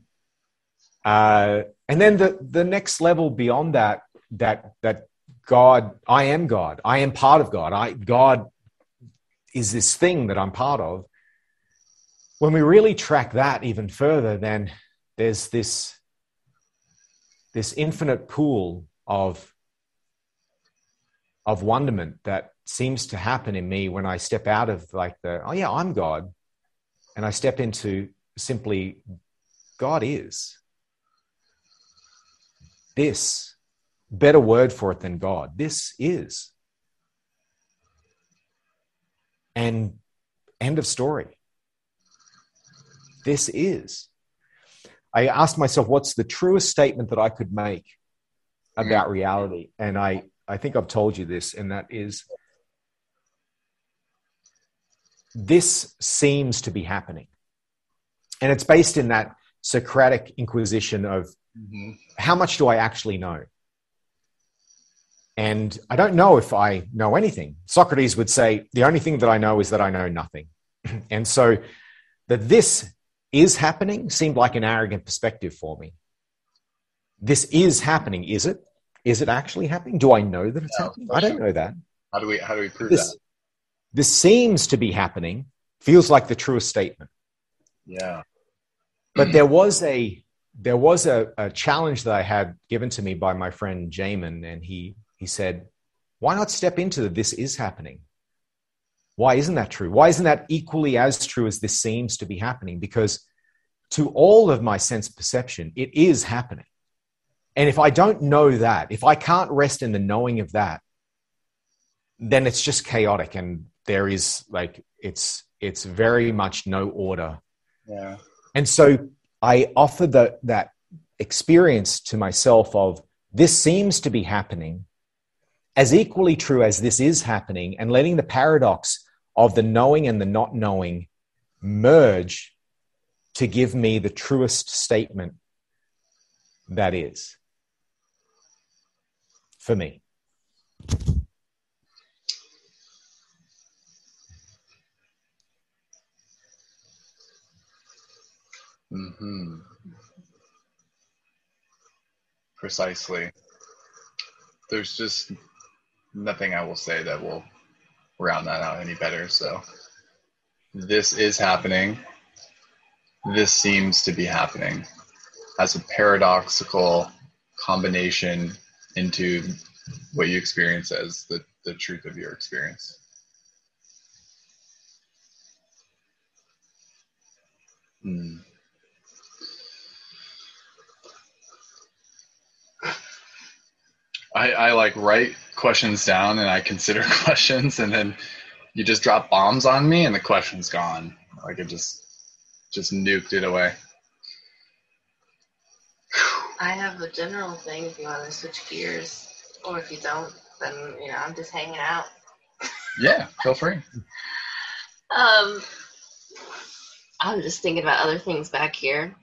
uh, and then the the next level beyond that that that God, I am God. I am part of God. I God is this thing that I'm part of. When we really track that even further, then there's this this infinite pool of of wonderment that seems to happen in me when I step out of like the oh yeah I'm God, and I step into simply God is this better word for it than God. This is. And end of story. This is. I asked myself, what's the truest statement that I could make mm-hmm. about reality? And I, I think I've told you this, and that is this seems to be happening. And it's based in that Socratic inquisition of mm-hmm. how much do I actually know? And I don't know if I know anything. Socrates would say, The only thing that I know is that I know nothing. (clears throat) and so that this is happening seemed like an arrogant perspective for me. This is happening, is it? Is it actually happening? Do I know that it's no, happening? I don't know that. How do we how do we prove this, that? This seems to be happening, feels like the truest statement. Yeah. But there was a there was a, a challenge that I had given to me by my friend Jamin, and he he said, Why not step into the this is happening? Why isn't that true? Why isn't that equally as true as this seems to be happening? Because to all of my sense perception, it is happening. And if I don't know that, if I can't rest in the knowing of that, then it's just chaotic and there is like it's it's very much no order. Yeah. And so I offer the, that experience to myself of this seems to be happening as equally true as this is happening and letting the paradox of the knowing and the not knowing merge to give me the truest statement that is for me. Mm-hmm. Precisely. There's just nothing I will say that will round that out any better. So this is happening. This seems to be happening as a paradoxical combination into what you experience as the, the truth of your experience. Hmm. I, I like write questions down and I consider (laughs) questions and then you just drop bombs on me and the question's gone. Like it just just nuked it away. I have a general thing if you want to switch gears. Or if you don't, then you know, I'm just hanging out. yeah, feel free. Um I'm just thinking about other things back here.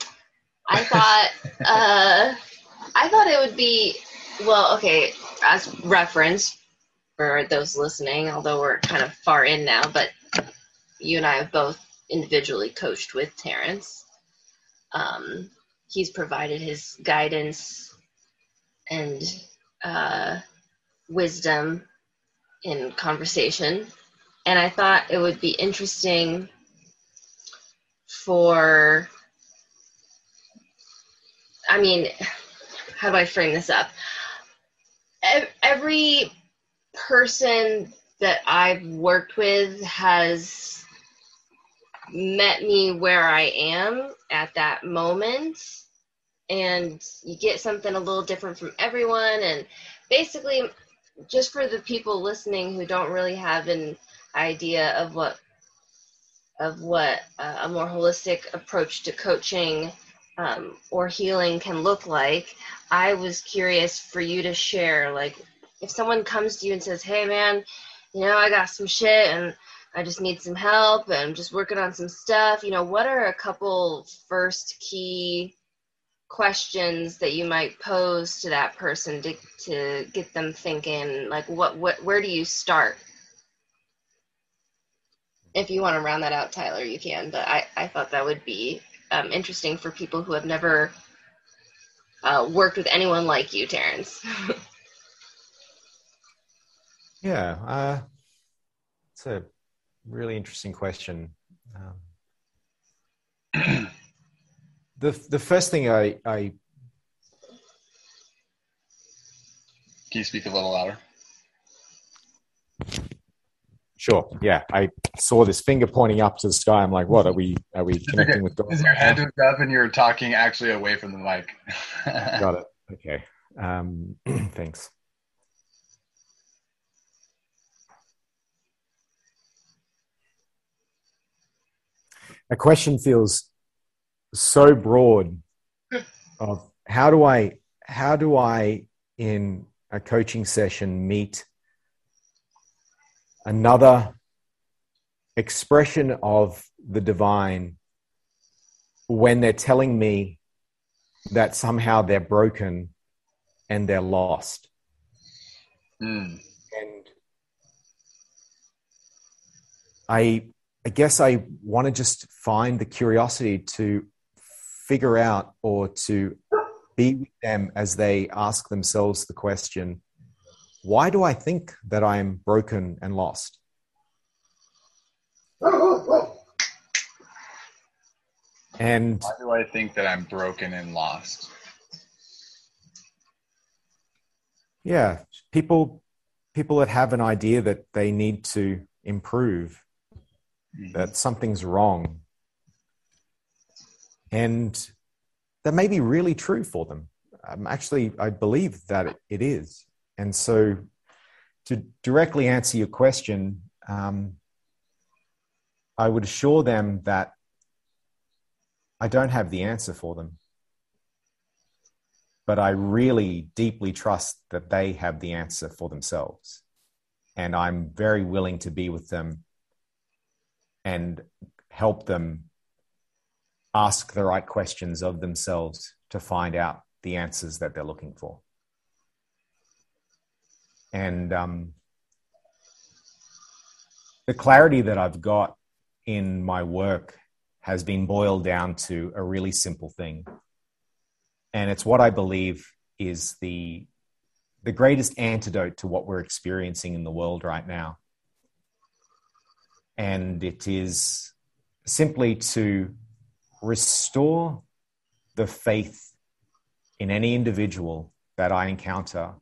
I thought (laughs) uh I thought it would be well, okay, as reference for those listening, although we're kind of far in now, but you and I have both individually coached with Terence. Um, he's provided his guidance and uh, wisdom in conversation. And I thought it would be interesting for, I mean, how do I frame this up? Every person that I've worked with has met me where I am at that moment. And you get something a little different from everyone. And basically, just for the people listening who don't really have an idea of what of what uh, a more holistic approach to coaching um, or healing can look like i was curious for you to share like if someone comes to you and says hey man you know i got some shit and i just need some help and i'm just working on some stuff. You know what are a couple first key questions that you might pose to that person to, to get them thinking? Like what, what where do you start? If you want to round that out tyler you can but i, I thought that would be um, interesting for people who have never uh, worked with anyone like you terence. (laughs) Yeah uh, it's a really interesting question um, (clears throat) the the first thing I, I Can you speak a little louder? Sure. Yeah, I saw this finger pointing up to the sky. I'm like, what are we? Are we connecting with (laughs) God? Is your head hooked up and you're talking actually away from the mic? (laughs) Got it. Okay. Um, (clears throat) thanks. A question feels so broad of how do I how do I in a coaching session meet another expression of the divine when they're telling me that somehow they're broken and they're lost. Mm. And I I guess I want to just find the curiosity to figure out or to be with them as they ask themselves the question why do I think that I'm broken and lost? And why do I think that I'm broken and lost? Yeah, people people that have an idea that they need to improve, mm-hmm. that something's wrong, and that may be really true for them. Um, actually, I believe that it, is. And so, to directly answer your question, um, I would assure them that I don't have the answer for them. But I really deeply trust that they have the answer for themselves. And I'm very willing to be with them and help them ask the right questions of themselves to find out the answers that they're looking for. And um, the clarity that I've got in my work has been boiled down to a really simple thing. And it's what I believe is the, the greatest antidote to what we're experiencing in the world right now. And it is simply to restore the faith in any individual that I encounter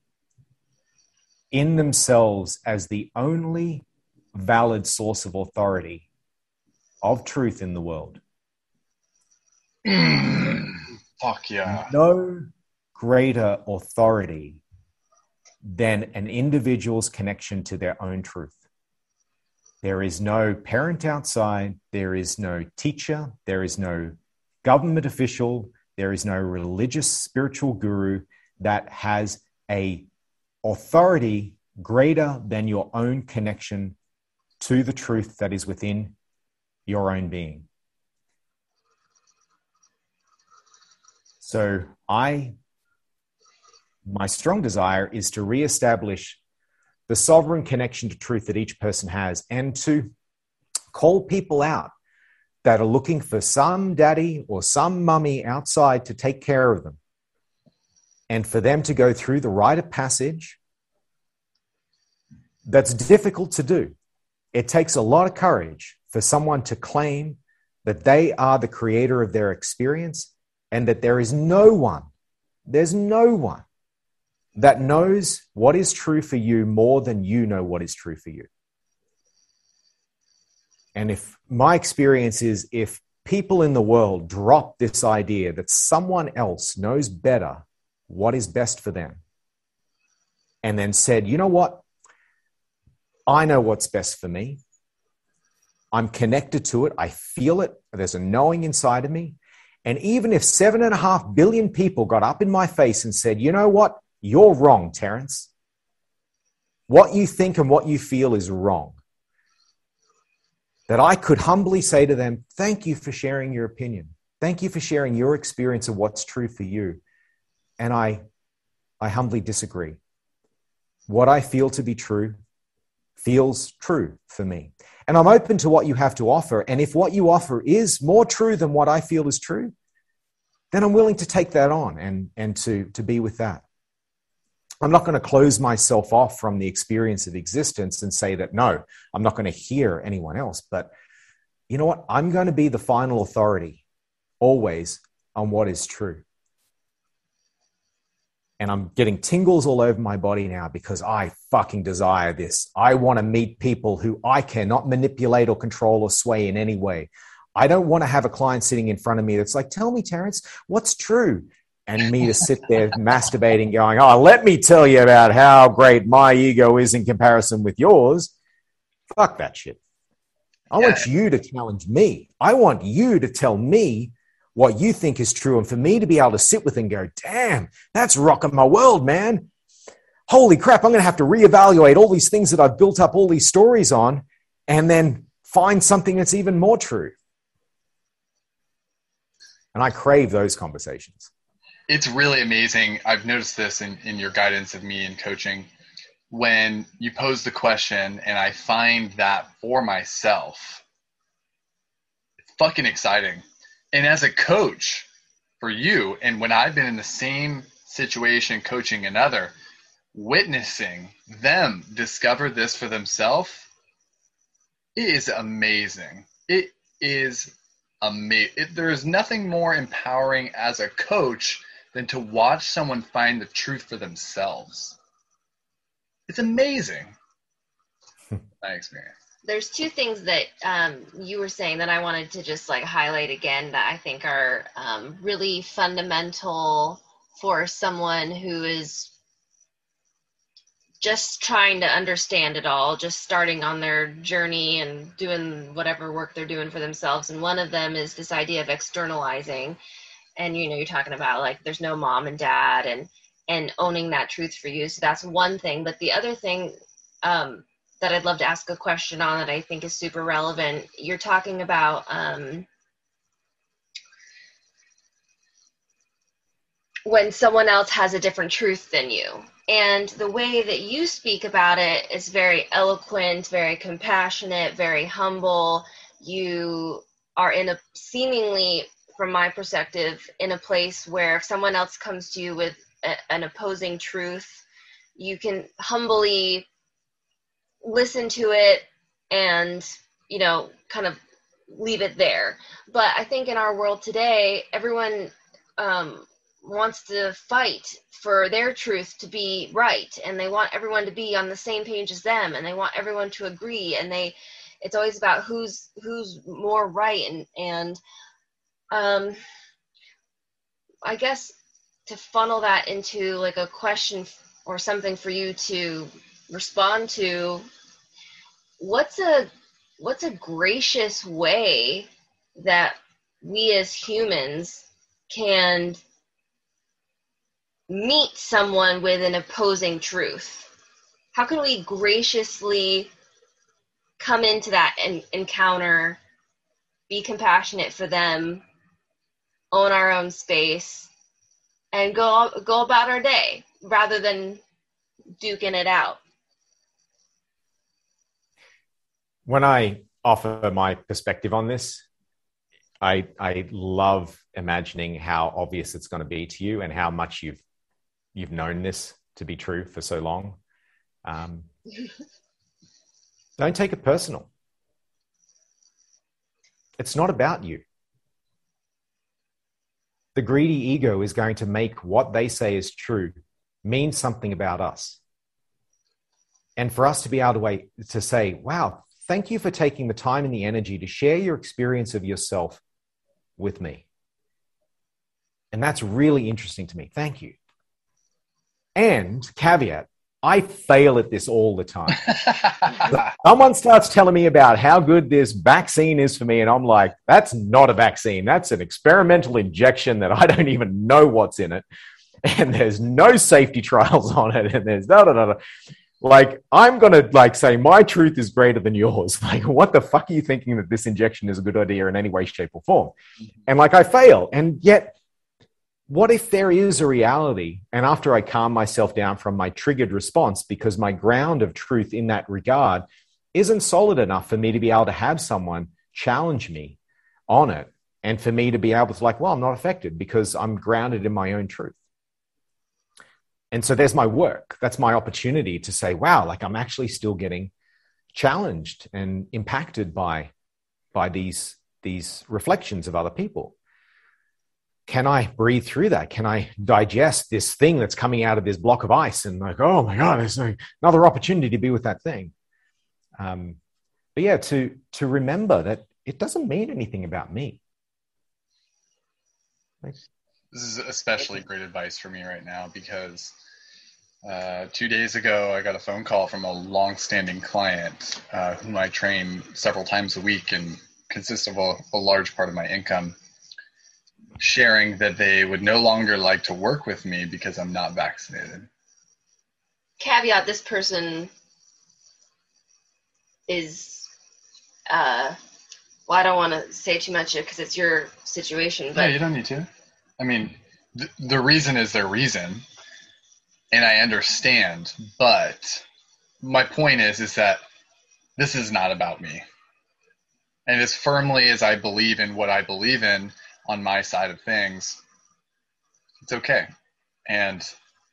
in themselves as the only valid source of authority of truth in the world. (clears throat) Fuck yeah. No greater authority than an individual's connection to their own truth. There is no parent outside. There is no teacher. There is no government official. There is no religious spiritual guru that has a authority greater than your own connection to the truth that is within your own being. So I my strong desire is to reestablish the sovereign connection to truth that each person has, and to call people out that are looking for some daddy or some mummy outside to take care of them, and for them to go through the rite of passage that's difficult to do. It takes a lot of courage for someone to claim that they are the creator of their experience and that there is no one, there's no one that knows what is true for you more than you know what is true for you. And if my experience is if people in the world drop this idea that someone else knows better what is best for them, and then said, you know what? I know what's best for me. I'm connected to it. I feel it. There's a knowing inside of me. And even if seven and a half billion people got up in my face and said, you know what? You're wrong, Terence. What you think and what you feel is wrong. That I could humbly say to them, thank you for sharing your opinion. Thank you for sharing your experience of what's true for you. And I, I humbly disagree. What I feel to be true feels true for me. And I'm open to what you have to offer. And if what you offer is more true than what I feel is true, then I'm willing to take that on and, and to, to be with that. I'm not going to close myself off from the experience of existence and say that, no, I'm not going to hear anyone else. But you know what? I'm going to be the final authority always on what is true. And I'm getting tingles all over my body now because I fucking desire this. I want to meet people who I cannot manipulate or control or sway in any way. I don't want to have a client sitting in front of me that's like, tell me, Terence, what's true? And me to sit there masturbating, going, Oh, let me tell you about how great my ego is in comparison with yours. Fuck that shit. I yeah. want you to challenge me. I want you to tell me what you think is true and for me to be able to sit with and go, Damn, that's rocking my world, man. Holy crap, I'm going to have to reevaluate all these things that I've built up all these stories on and then find something that's even more true. And I crave those conversations it's really amazing. I've noticed this in, in your guidance of me in coaching. When you pose the question and I find that for myself, it's fucking exciting. And as a coach for you, and when I've been in the same situation coaching another, witnessing them discover this for themselves, is amazing. It is amazing. There is nothing more empowering as a coach than to watch someone find the truth for themselves. It's amazing. (laughs) My experience. There's two things that um, you were saying that I wanted to just like highlight again that I think are um, really fundamental for someone who is just trying to understand it all, just starting on their journey and doing whatever work they're doing for themselves. And one of them is this idea of externalizing and you know you're talking about like there's no mom and dad and and owning that truth for you. So that's one thing. But the other thing um, that i'd love to ask a question on that i think is super relevant you're talking about um, when someone else has a different truth than you. And the way that you speak about it is very eloquent very compassionate very humble. You are in a seemingly from my perspective, in a place where if someone else comes to you with a, an opposing truth, you can humbly listen to it and, you know, kind of leave it there. But I think in our world today, everyone um, wants to fight for their truth to be right and they want everyone to be on the same page as them and they want everyone to agree and they it's always about who's who's more right and and um, I guess to funnel that into like a question or something for you to respond to what's a what's a gracious way that we as humans can meet someone with an opposing truth? How can we graciously come into that and encounter be compassionate for them own our own space, and go go about our day rather than duking it out. When I offer my perspective on this, I I love imagining how obvious it's going to be to you and how much you've you've known this to be true for so long. Um, (laughs) Don't take it personal. It's not about you. The greedy ego is going to make what they say is true mean something about us. And for us to be able to, to say, wow, thank you for taking the time and the energy to share your experience of yourself with me. And that's really interesting to me. Thank you. And caveat, I fail at this all the time. (laughs) Someone starts telling me about how good this vaccine is for me, and I'm like, that's not a vaccine. That's an experimental injection that I don't even know what's in it. And there's no safety trials on it. And there's da da da. da. Like, I'm going to like say my truth is greater than yours. (laughs) Like, what the fuck are you thinking that this injection is a good idea in any way, shape, or form? Mm-hmm. And like, I fail. And yet, what if there is a reality? And after i calm myself down from my triggered response because my ground of truth in that regard isn't solid enough for me to be able to have someone challenge me on it and for me to be able to like well i'm not affected because i'm grounded in my own truth. And so there's my work. That's my opportunity to say wow like i'm actually still getting challenged and impacted by by these these reflections of other people can I breathe through that? Can I digest this thing that's coming out of this block of ice and like, oh my God, there's another opportunity to be with that thing. Um, but yeah, to, to remember that it doesn't mean anything about me. This is especially great advice for me right now because uh, two days ago I got a phone call from a long-standing client uh, whom I train several times a week and consists of a, a large part of my income sharing that they would no longer like to work with me because I'm not vaccinated. Caveat this person is, uh, well, I don't want to say too much because it's your situation, but. Yeah, you don't need to. I mean, th- the reason is their reason, and I understand, but my point is, is that this is not about me. And as firmly as I believe in what I believe in, on my side of things, it's okay. And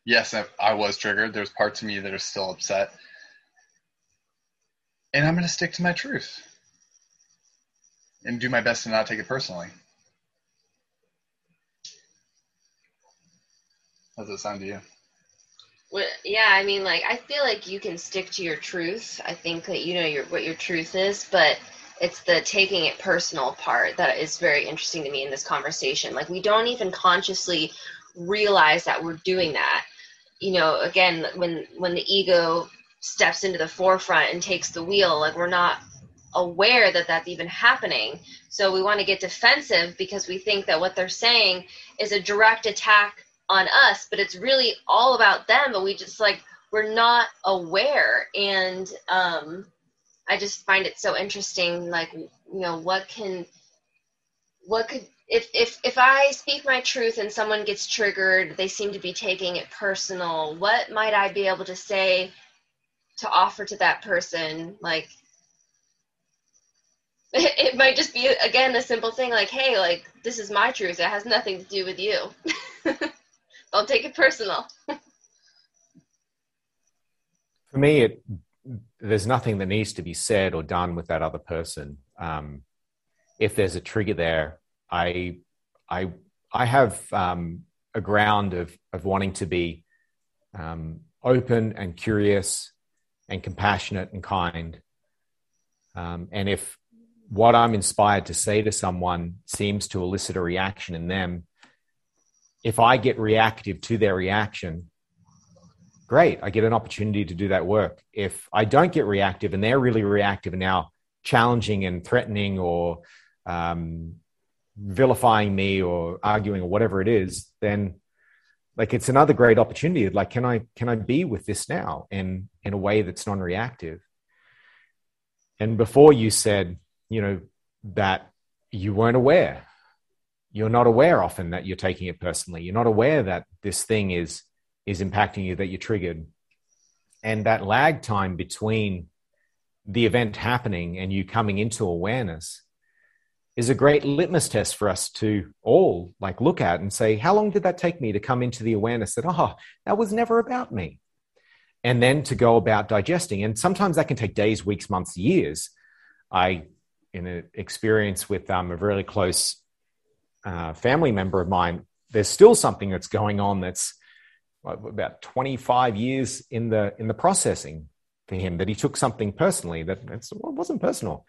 yes, I was triggered. There's parts of me that are still upset. And I'm going to stick to my truth and do my best to not take it personally. How does it sound to you? Well, yeah, I mean, like I feel like you can stick to your truth. I think that you know your what your truth is, but it's the taking it personal part that is very interesting to me in this conversation. Like we don't even consciously realize that we're doing that. You know again when when the ego steps into the forefront and takes the wheel like we're not aware that that's even happening. So we want to get defensive because we think that what they're saying is a direct attack on us but it's really all about them but we just like we're not aware. And um I just find it so interesting. Like, you know, what can, what could, if, if, if I speak my truth and someone gets triggered, they seem to be taking it personal. What might I be able to say to offer to that person? Like, (laughs) it might just be again a simple thing like, hey, like this is my truth. It has nothing to do with you. (laughs) Don't take it personal. (laughs) For me, it there's nothing that needs to be said or done with that other person. Um, if there's a trigger there, I, I, I have um, a ground of of wanting to be um, open and curious and compassionate and kind. Um, and if what I'm inspired to say to someone seems to elicit a reaction in them, if I get reactive to their reaction, great. I get an opportunity to do that work. If I don't get reactive and they're really reactive and now challenging and threatening or um, vilifying me or arguing or whatever it is, then like it's another great opportunity. Like, can I can I be with this now in in a way that's non-reactive? And before you said, you know, that you weren't aware. You're not aware often that you're taking it personally. You're not aware that this thing is is impacting you that you're triggered. And that lag time between the event happening and you coming into awareness is a great litmus test for us to all like look at and say, how long did that take me to come into the awareness that, oh, that was never about me? and then to go about digesting. And sometimes that can take days, weeks, months, years. I, in an experience with um, a really close uh, family member of mine, there's still something that's going on that's about 25 years in the in the processing for him that he took something personally that well, it wasn't personal.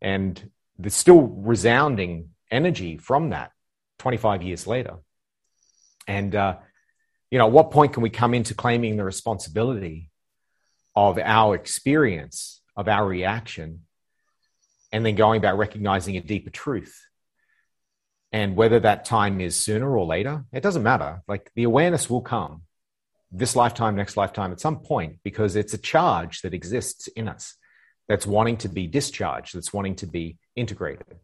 And there's still resounding energy from that 25 years later. And uh, you know at what point can we come into claiming the responsibility of our experience of our reaction and then going about recognizing a deeper truth? And whether that time is sooner or later it doesn't matter. Like the awareness will come this lifetime, next lifetime at some point because it's a charge that exists in us that's wanting to be discharged, that's wanting to be integrated.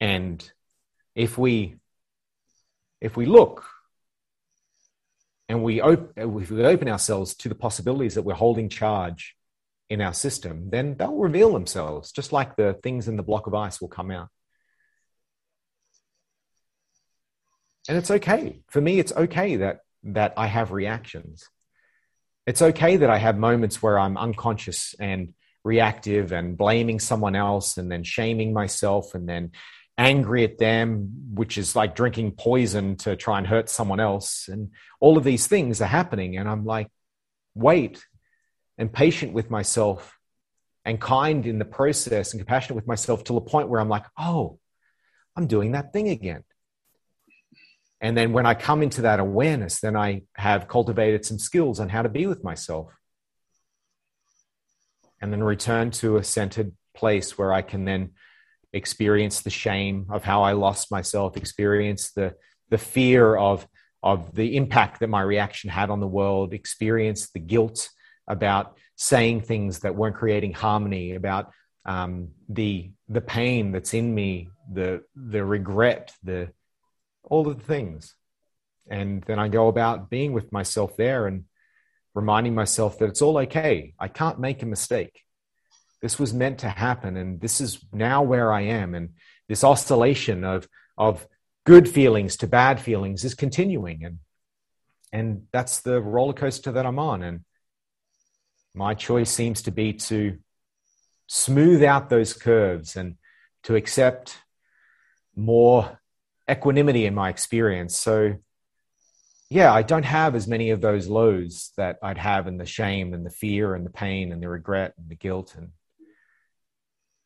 And if we if we look and we, op- if we open ourselves to the possibilities that we're holding charge in our system, then they'll reveal themselves, just like the things in the block of ice will come out. And it's okay. For me, it's okay that that I have reactions. It's okay that I have moments where I'm unconscious and reactive and blaming someone else and then shaming myself and then angry at them, which is like drinking poison to try and hurt someone else. And all of these things are happening. And I'm like, wait, and patient with myself and kind in the process and compassionate with myself to the point where I'm like, oh, I'm doing that thing again. And then when I come into that awareness, then I have cultivated some skills on how to be with myself. And then return to a centered place where I can then experience the shame of how I lost myself, experience the, the fear of, of the impact that my reaction had on the world, experience the guilt about saying things that weren't creating harmony, about um, the, the pain that's in me, the, the regret, the, all of the things. And then I go about being with myself there and reminding myself that it's all okay. I can't make a mistake. This was meant to happen, and this is now where I am. And this oscillation of, of good feelings to bad feelings is continuing. And, and that's the roller coaster that I'm on. And my choice seems to be to smooth out those curves and to accept more equanimity in my experience. So, yeah, I don't have as many of those lows that I'd have in the shame and the fear and the pain and the regret and the guilt. And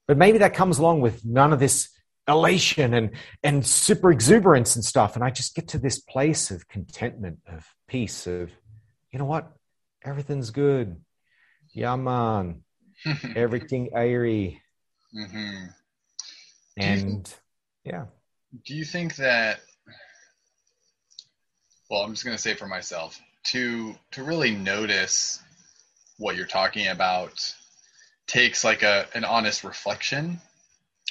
but maybe that comes along with none of this elation and and super exuberance and stuff. And I just get to this place of contentment, of peace, of you know what, everything's good. Yeah, man, (laughs) everything airy. Mm-hmm. And yeah do you think that well i'm just going to say for myself to to really notice what you're talking about takes like a an honest reflection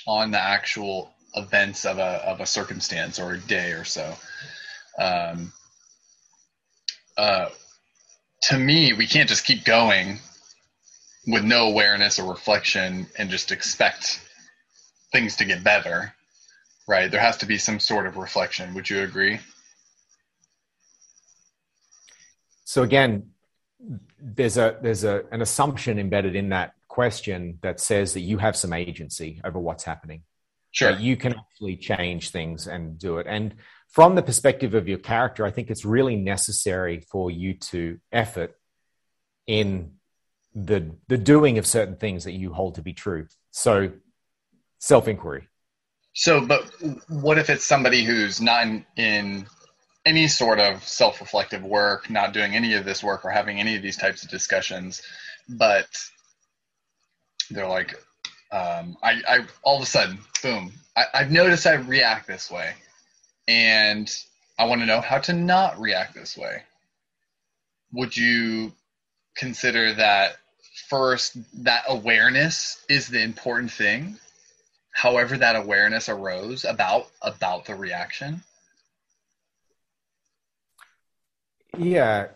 on the actual events of a of a circumstance or a day or so. Um uh to me we can't just keep going with no awareness or reflection and just expect things to get better right? There has to be some sort of reflection. Would you agree? So again, there's a there's a an assumption embedded in that question that says that you have some agency over what's happening. Sure. That you can actually change things and do it. And from the perspective of your character, I think it's really necessary for you to effort in the the doing of certain things that you hold to be true. So self inquiry. So, but what if it's somebody who's not in, in any sort of self reflective work, not doing any of this work or having any of these types of discussions, but they're like, um, I, I, all of a sudden, boom, I, I've noticed I react this way. And I want to know how to not react this way. Would you consider that first, that awareness is the important thing? However that awareness arose about about the reaction? Yeah.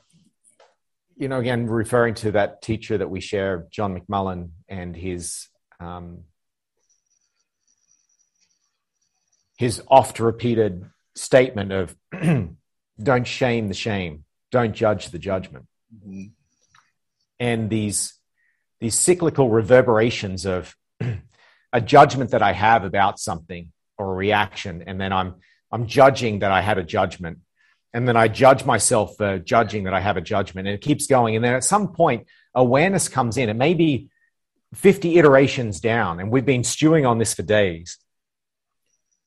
You know again referring to that teacher that we share john mcmullen and his um, his oft repeated statement of (clears throat) don't shame the shame. Don't judge the judgment. Mm-hmm. and these these cyclical reverberations of (clears throat) a judgment that I have about something or a reaction, and then I'm I'm judging that I had a judgment, and then I judge myself for judging that I have a judgment, and it keeps going. And then at some point, awareness comes in. It may be 50 iterations down, and we've been stewing on this for days.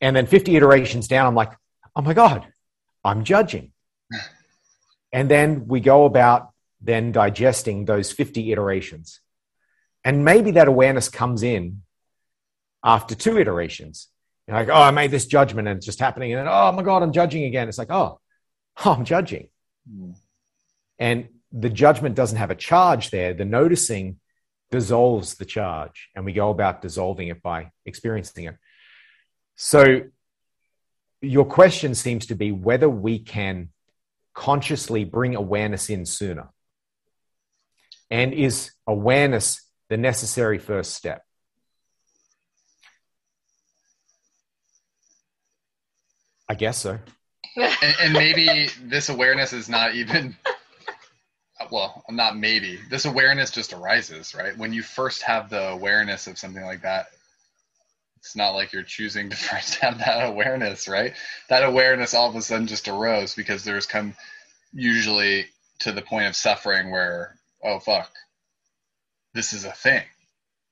And then 50 iterations down, I'm like, oh my God, I'm judging. and then we go about then digesting those 50 iterations. And maybe that awareness comes in after two iterations. You're like, oh, I made this judgment and it's just happening. And then, oh my God, I'm judging again. It's like, oh, oh (laughs) I'm judging. Mm. And the judgment doesn't have a charge there. The noticing dissolves the charge, and we go about dissolving it by experiencing it. So, your question seems to be whether we can consciously bring awareness in sooner. And is awareness the necessary first step? I guess so. and, and, maybe this awareness is not even well, not maybe. This awareness just arises, right? When you first have the awareness of something like that, it's not like you're choosing to (laughs) first have that awareness, right? That awareness all of a sudden just arose because there's come usually to the point of suffering where, oh, fuck, this is a thing.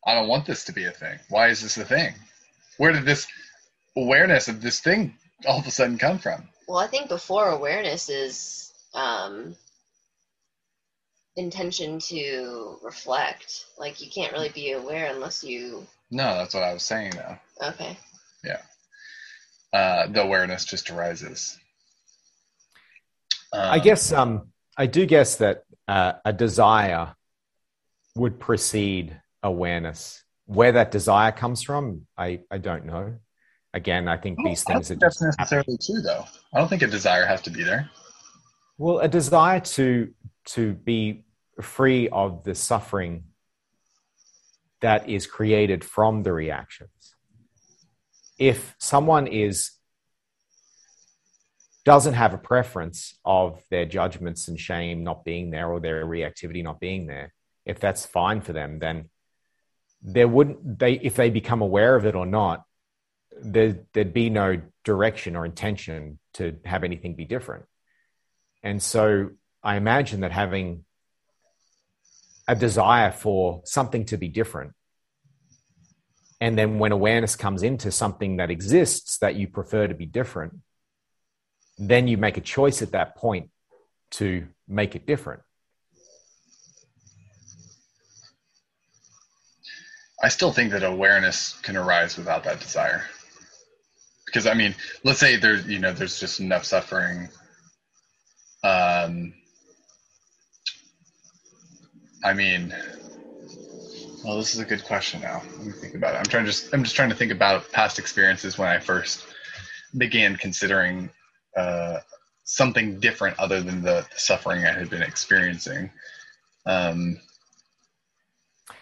I don't want this to be a thing. Why is this a thing? Where did this awareness of this thing all of a sudden come from? Well, I think before awareness is um, intention to reflect. Like you can't really be aware unless you. No, that's what I was saying though. Okay. Yeah. Uh, the awareness just arises. Um, I guess um, I do guess that uh, a desire would precede awareness. Where that desire comes from, I, I don't know. Again, I think these things are that's necessarily happen. true, though. I don't think a desire has to be there. Well, a desire to to be free of the suffering that is created from the reactions. If someone is doesn't have a preference of their judgments and shame not being there or their reactivity not being there, if that's fine for them, then there wouldn't they if they become aware of it or not, there, there'd be no direction or intention to have anything be different. And so I imagine that having a desire for something to be different, and then when awareness comes into something that exists that you prefer to be different, then you make a choice at that point to make it different. I still think that awareness can arise without that desire. Because I mean, let's say there's you know there's just enough suffering um, I mean, well, this is a good question now. Let me think about it. I'm trying to just I'm just trying to think about past experiences when I first began considering uh, something different other than the, the, suffering I had been experiencing. Um,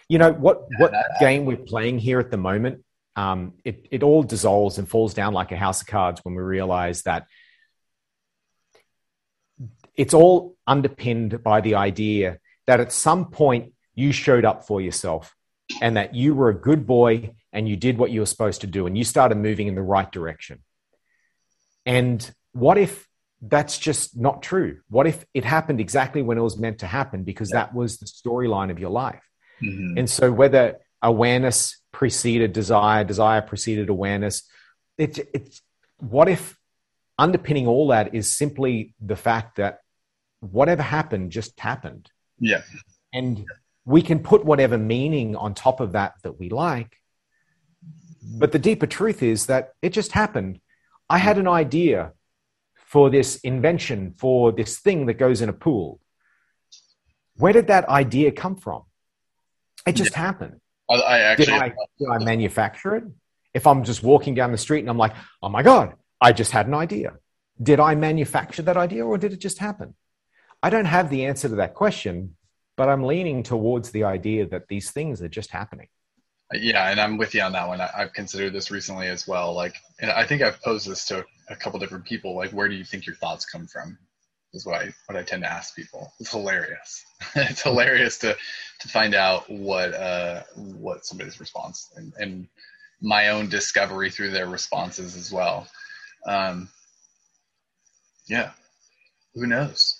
you know what what game we're playing here at the moment? Um, it it all dissolves and falls down like a house of cards when we realize that it's all underpinned by the idea that at some point you showed up for yourself and that you were a good boy and you did what you were supposed to do and you started moving in the right direction. And what if that's just not true? What if it happened exactly when it was meant to happen because that was the storyline of your life? Mm-hmm. And so whether awareness preceded desire, desire preceded awareness, it's it's what if underpinning all that is simply the fact that whatever happened just happened. Yeah. And we can put whatever meaning on top of that that we like. But the deeper truth is that it just happened. I had an idea for this invention, for this thing that goes in a pool. Where did that idea come from? It just yeah. happened. I, I actually did I, did I manufacture it? If I'm just walking down the street and I'm like, oh my God, I just had an idea. Did I manufacture that idea or did it just happen? I don't have the answer to that question, but I'm leaning towards the idea that these things are just happening. Yeah, and I'm with you on that one. I, have considered this recently as well. Like, and I think I've posed this to a couple different people. Like, where do you think your thoughts come from? Is what I what I tend to ask people. It's hilarious. (laughs) it's hilarious to to find out what uh what somebody's response and, and my own discovery through their responses as well. Um, yeah, who knows?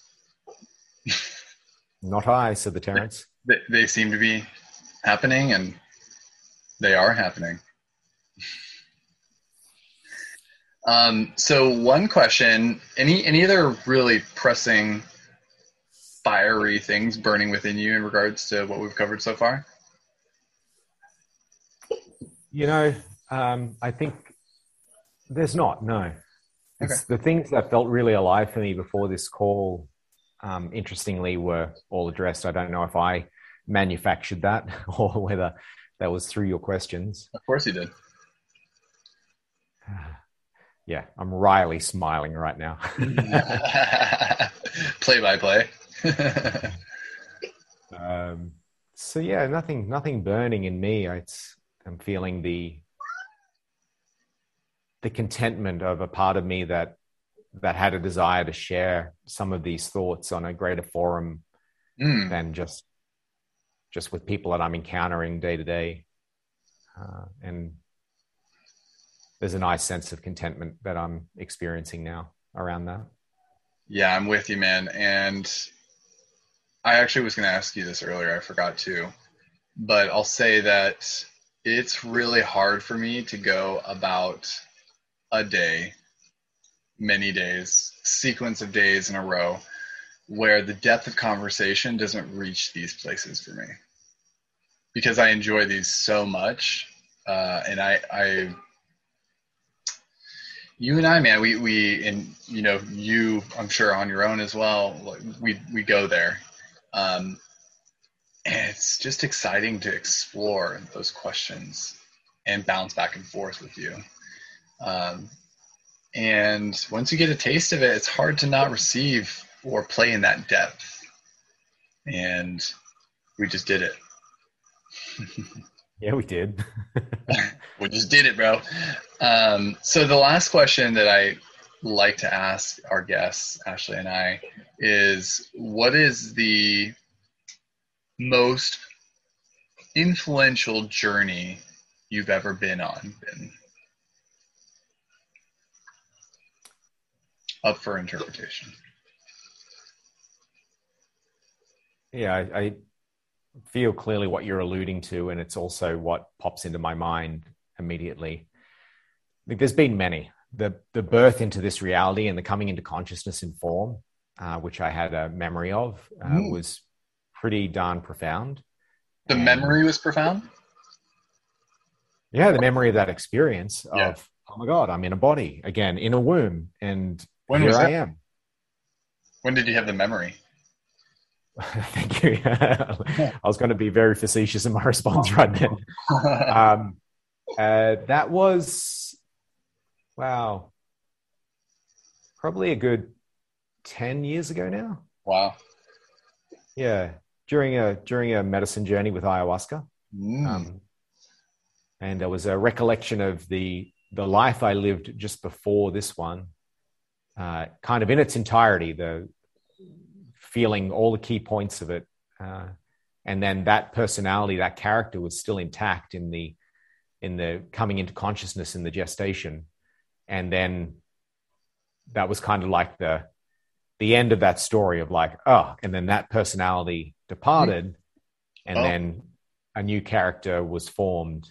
(laughs) Not I, said the Terence. They, they seem to be happening, and they are happening. Um, so one question: any any other really pressing, fiery things burning within you in regards to what we've covered so far? You know, um, I think there's not. No, it's the things that felt really alive for me before this call. Um, interestingly, were all addressed. I don't know if I manufactured that (laughs) or whether that was through your questions. Of course, you did. Yeah, I'm wryly smiling right now. play by play. um, so yeah, nothing, nothing burning in me. It's, I'm feeling the the contentment of a part of me that that had a desire to share some of these thoughts on a greater forum Mm. than just just with people that I'm encountering day to day. Uh, and there's a nice sense of contentment that I'm experiencing now around that. Yeah, I'm with you, man. And I actually was going to ask you this earlier. I forgot to. But I'll say that it's really hard for me to go about a day, many days, sequence of days in a row where the depth of conversation doesn't reach these places for me because I enjoy these so much. Uh, and I, I you and I, man, we we and you know you, I'm sure on your own as well. We we go there, um, and it's just exciting to explore those questions and bounce back and forth with you. Um, and once you get a taste of it, it's hard to not receive or play in that depth. And we just did it. (laughs) Yeah, we did. (laughs) we just did it, bro. Um, so the last question that I like to ask our guests, Ashley and I, is what is the most influential journey you've ever been on? Been up for interpretation. yeah, I, I feel clearly what you're alluding to, and it's also what pops into my mind immediately. Like, there's been many. The the birth into this reality and the coming into consciousness in form, uh, which I had a memory of, uh, Mm. was pretty darn profound. The And- memory was profound. Yeah, the memory of that experience of oh my god, I'm in a body again, in a womb, and When here was I am. When did you have the memory? (laughs) Thank you. (laughs) I was going to be very facetious in my response right then. (laughs) um, uh, that was wow, probably a good ten years ago now. wow. Yeah, during a during a medicine journey with ayahuasca, Mm. um, and there was a recollection of the the life I lived just before this one, uh, kind of in its entirety. The feeling all the key points of it, uh, and then that personality, that character, was still intact in the in the coming into consciousness in the gestation, and then that was kind of like the the end of that story of like oh, and then that personality departed, and Oh. then a new character was formed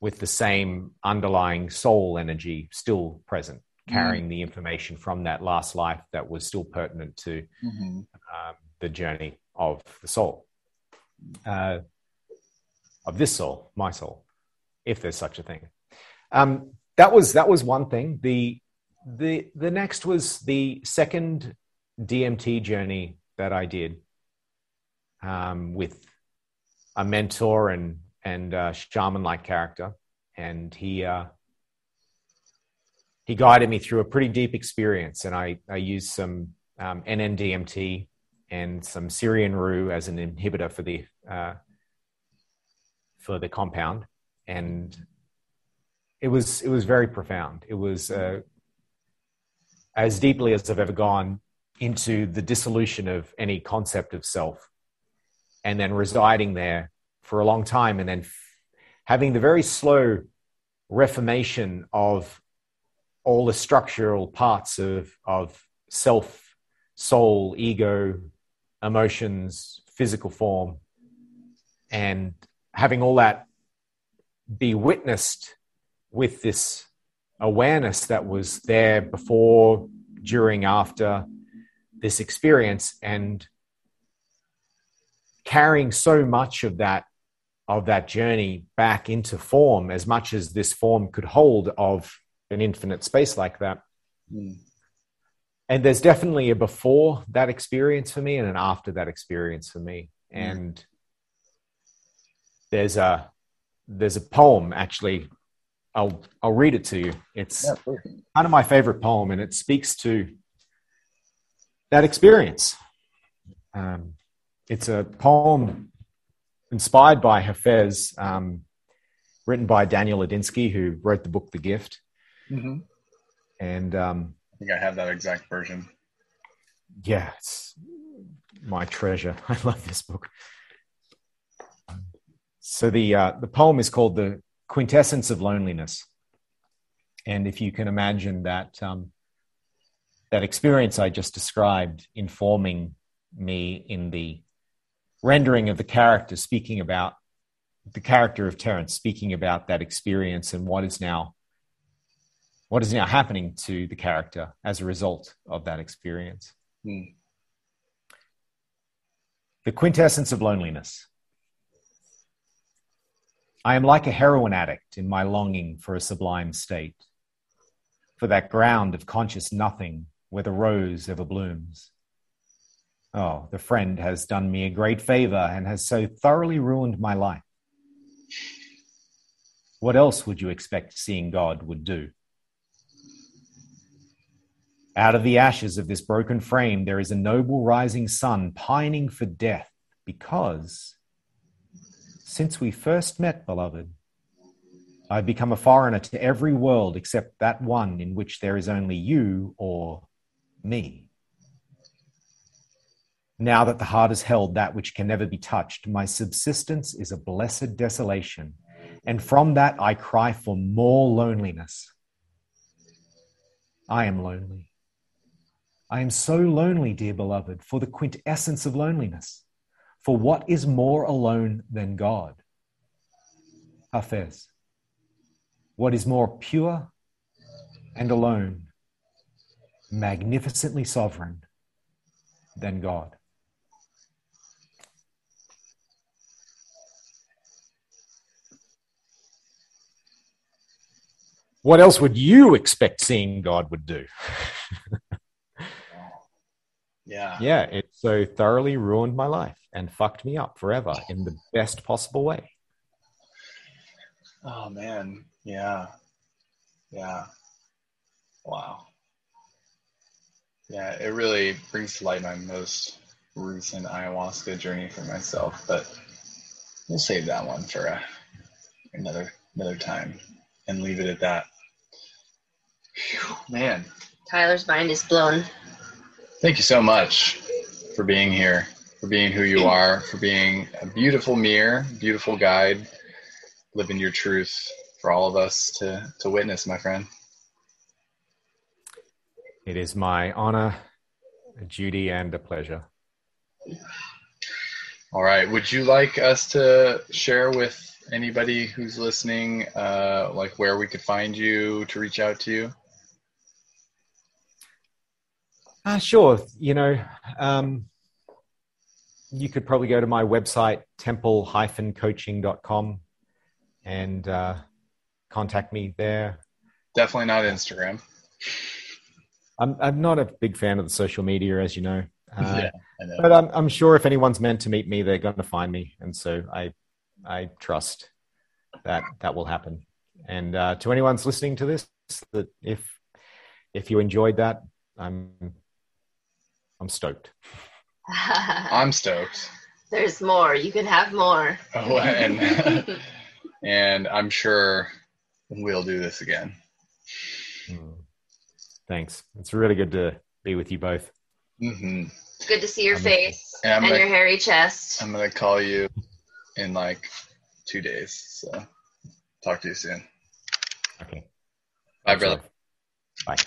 with the same underlying soul energy still present, carrying the information from that last life that was still pertinent to Mhm. um, the journey of the soul, uh, of this soul, my soul, if there's such a thing. Um, that was that was one thing. The the the next was the second DMT journey that I did um, with a mentor and and uh, shaman like character, and he. Uh, he guided me through a pretty deep experience, and I, I used some um, NNDMT and some Syrian rue as an inhibitor for the uh, for the compound, and it was it was very profound. It was uh, as deeply as I've ever gone into the dissolution of any concept of self and then residing there for a long time and then f- having the very slow reformation of all the structural parts of, of self, soul, ego, emotions, physical form, and having all that be witnessed with this awareness that was there before, during, after this experience, and carrying so much of that of that journey back into form as much as this form could hold of an infinite space like that. Mm. And there's definitely a before that experience for me and an after that experience for me. Mm. And there's a there's a poem actually. I'll I'll read it to you. It's Yeah, kind of my favorite poem, and it speaks to that experience. Um, it's a poem inspired by Hafez, um, written by Daniel Ladinsky, who wrote the book The Gift. Mhm. And um, I think I have that exact version. yeah, it's my treasure. (laughs) I love this book. So the uh, the poem is called "The Quintessence of Loneliness," and if you can imagine that um, that experience I just described informing me in the rendering of the character, speaking about the character of Terence, speaking about that experience and what is now what is now happening to the character as a result of that experience. Mm. The quintessence of loneliness. I am like a heroin addict in my longing for a sublime state, for that ground of conscious nothing where the rose ever blooms. Oh, the friend has done me a great favor and has so thoroughly ruined my life. What else would you expect seeing God would do? Out of the ashes of this broken frame, there is a noble rising sun pining for death because, since we first met, beloved, I've become a foreigner to every world except that one in which there is only you or me. Now that the heart has held that which can never be touched, my subsistence is a blessed desolation, and from that I cry for more loneliness. I am lonely. I am so lonely, dear beloved, for the quintessence of loneliness. For what is more alone than God? Hafez. What is more pure and alone, magnificently sovereign than God? What else would you expect seeing God would do? (laughs) Yeah. yeah, it so thoroughly ruined my life and fucked me up forever in the best possible way. Oh man. Yeah. Yeah. Wow. Yeah, it really brings to light my most recent ayahuasca journey for myself, but we'll save that one for a, another another time and leave it at that. Phew, man, Tyler's mind is blown. Thank you so much for being here, for being who you are, for being a beautiful mirror, beautiful guide, living your truth for all of us to to witness, my friend. It is my honor, a duty, and a pleasure. All right. Would you like us to share with anybody who's listening, uh, like where we could find you to reach out to you? Uh, sure. You know, um, you could probably go to my website, temple-coaching.com, and uh, contact me there. Definitely not Instagram. I'm, I'm not a big fan of the social media, as you know. Uh, yeah, I know. but I'm, I'm sure if anyone's meant to meet me, they're going to find me, and so I I trust that that will happen. And uh, to anyone's listening to this, that if if you enjoyed that, I'm I'm stoked. (laughs) I'm stoked. There's more. You can have more. Oh, (laughs) and (laughs) and I'm sure we'll do this again. Mm. Thanks. It's really good to be with you both. hmm Good to see your I'm- face And I'm and gonna, your hairy chest. I'm gonna call you in like two days. So talk to you soon. Okay. Bye, Thanks, brother. love. Bye.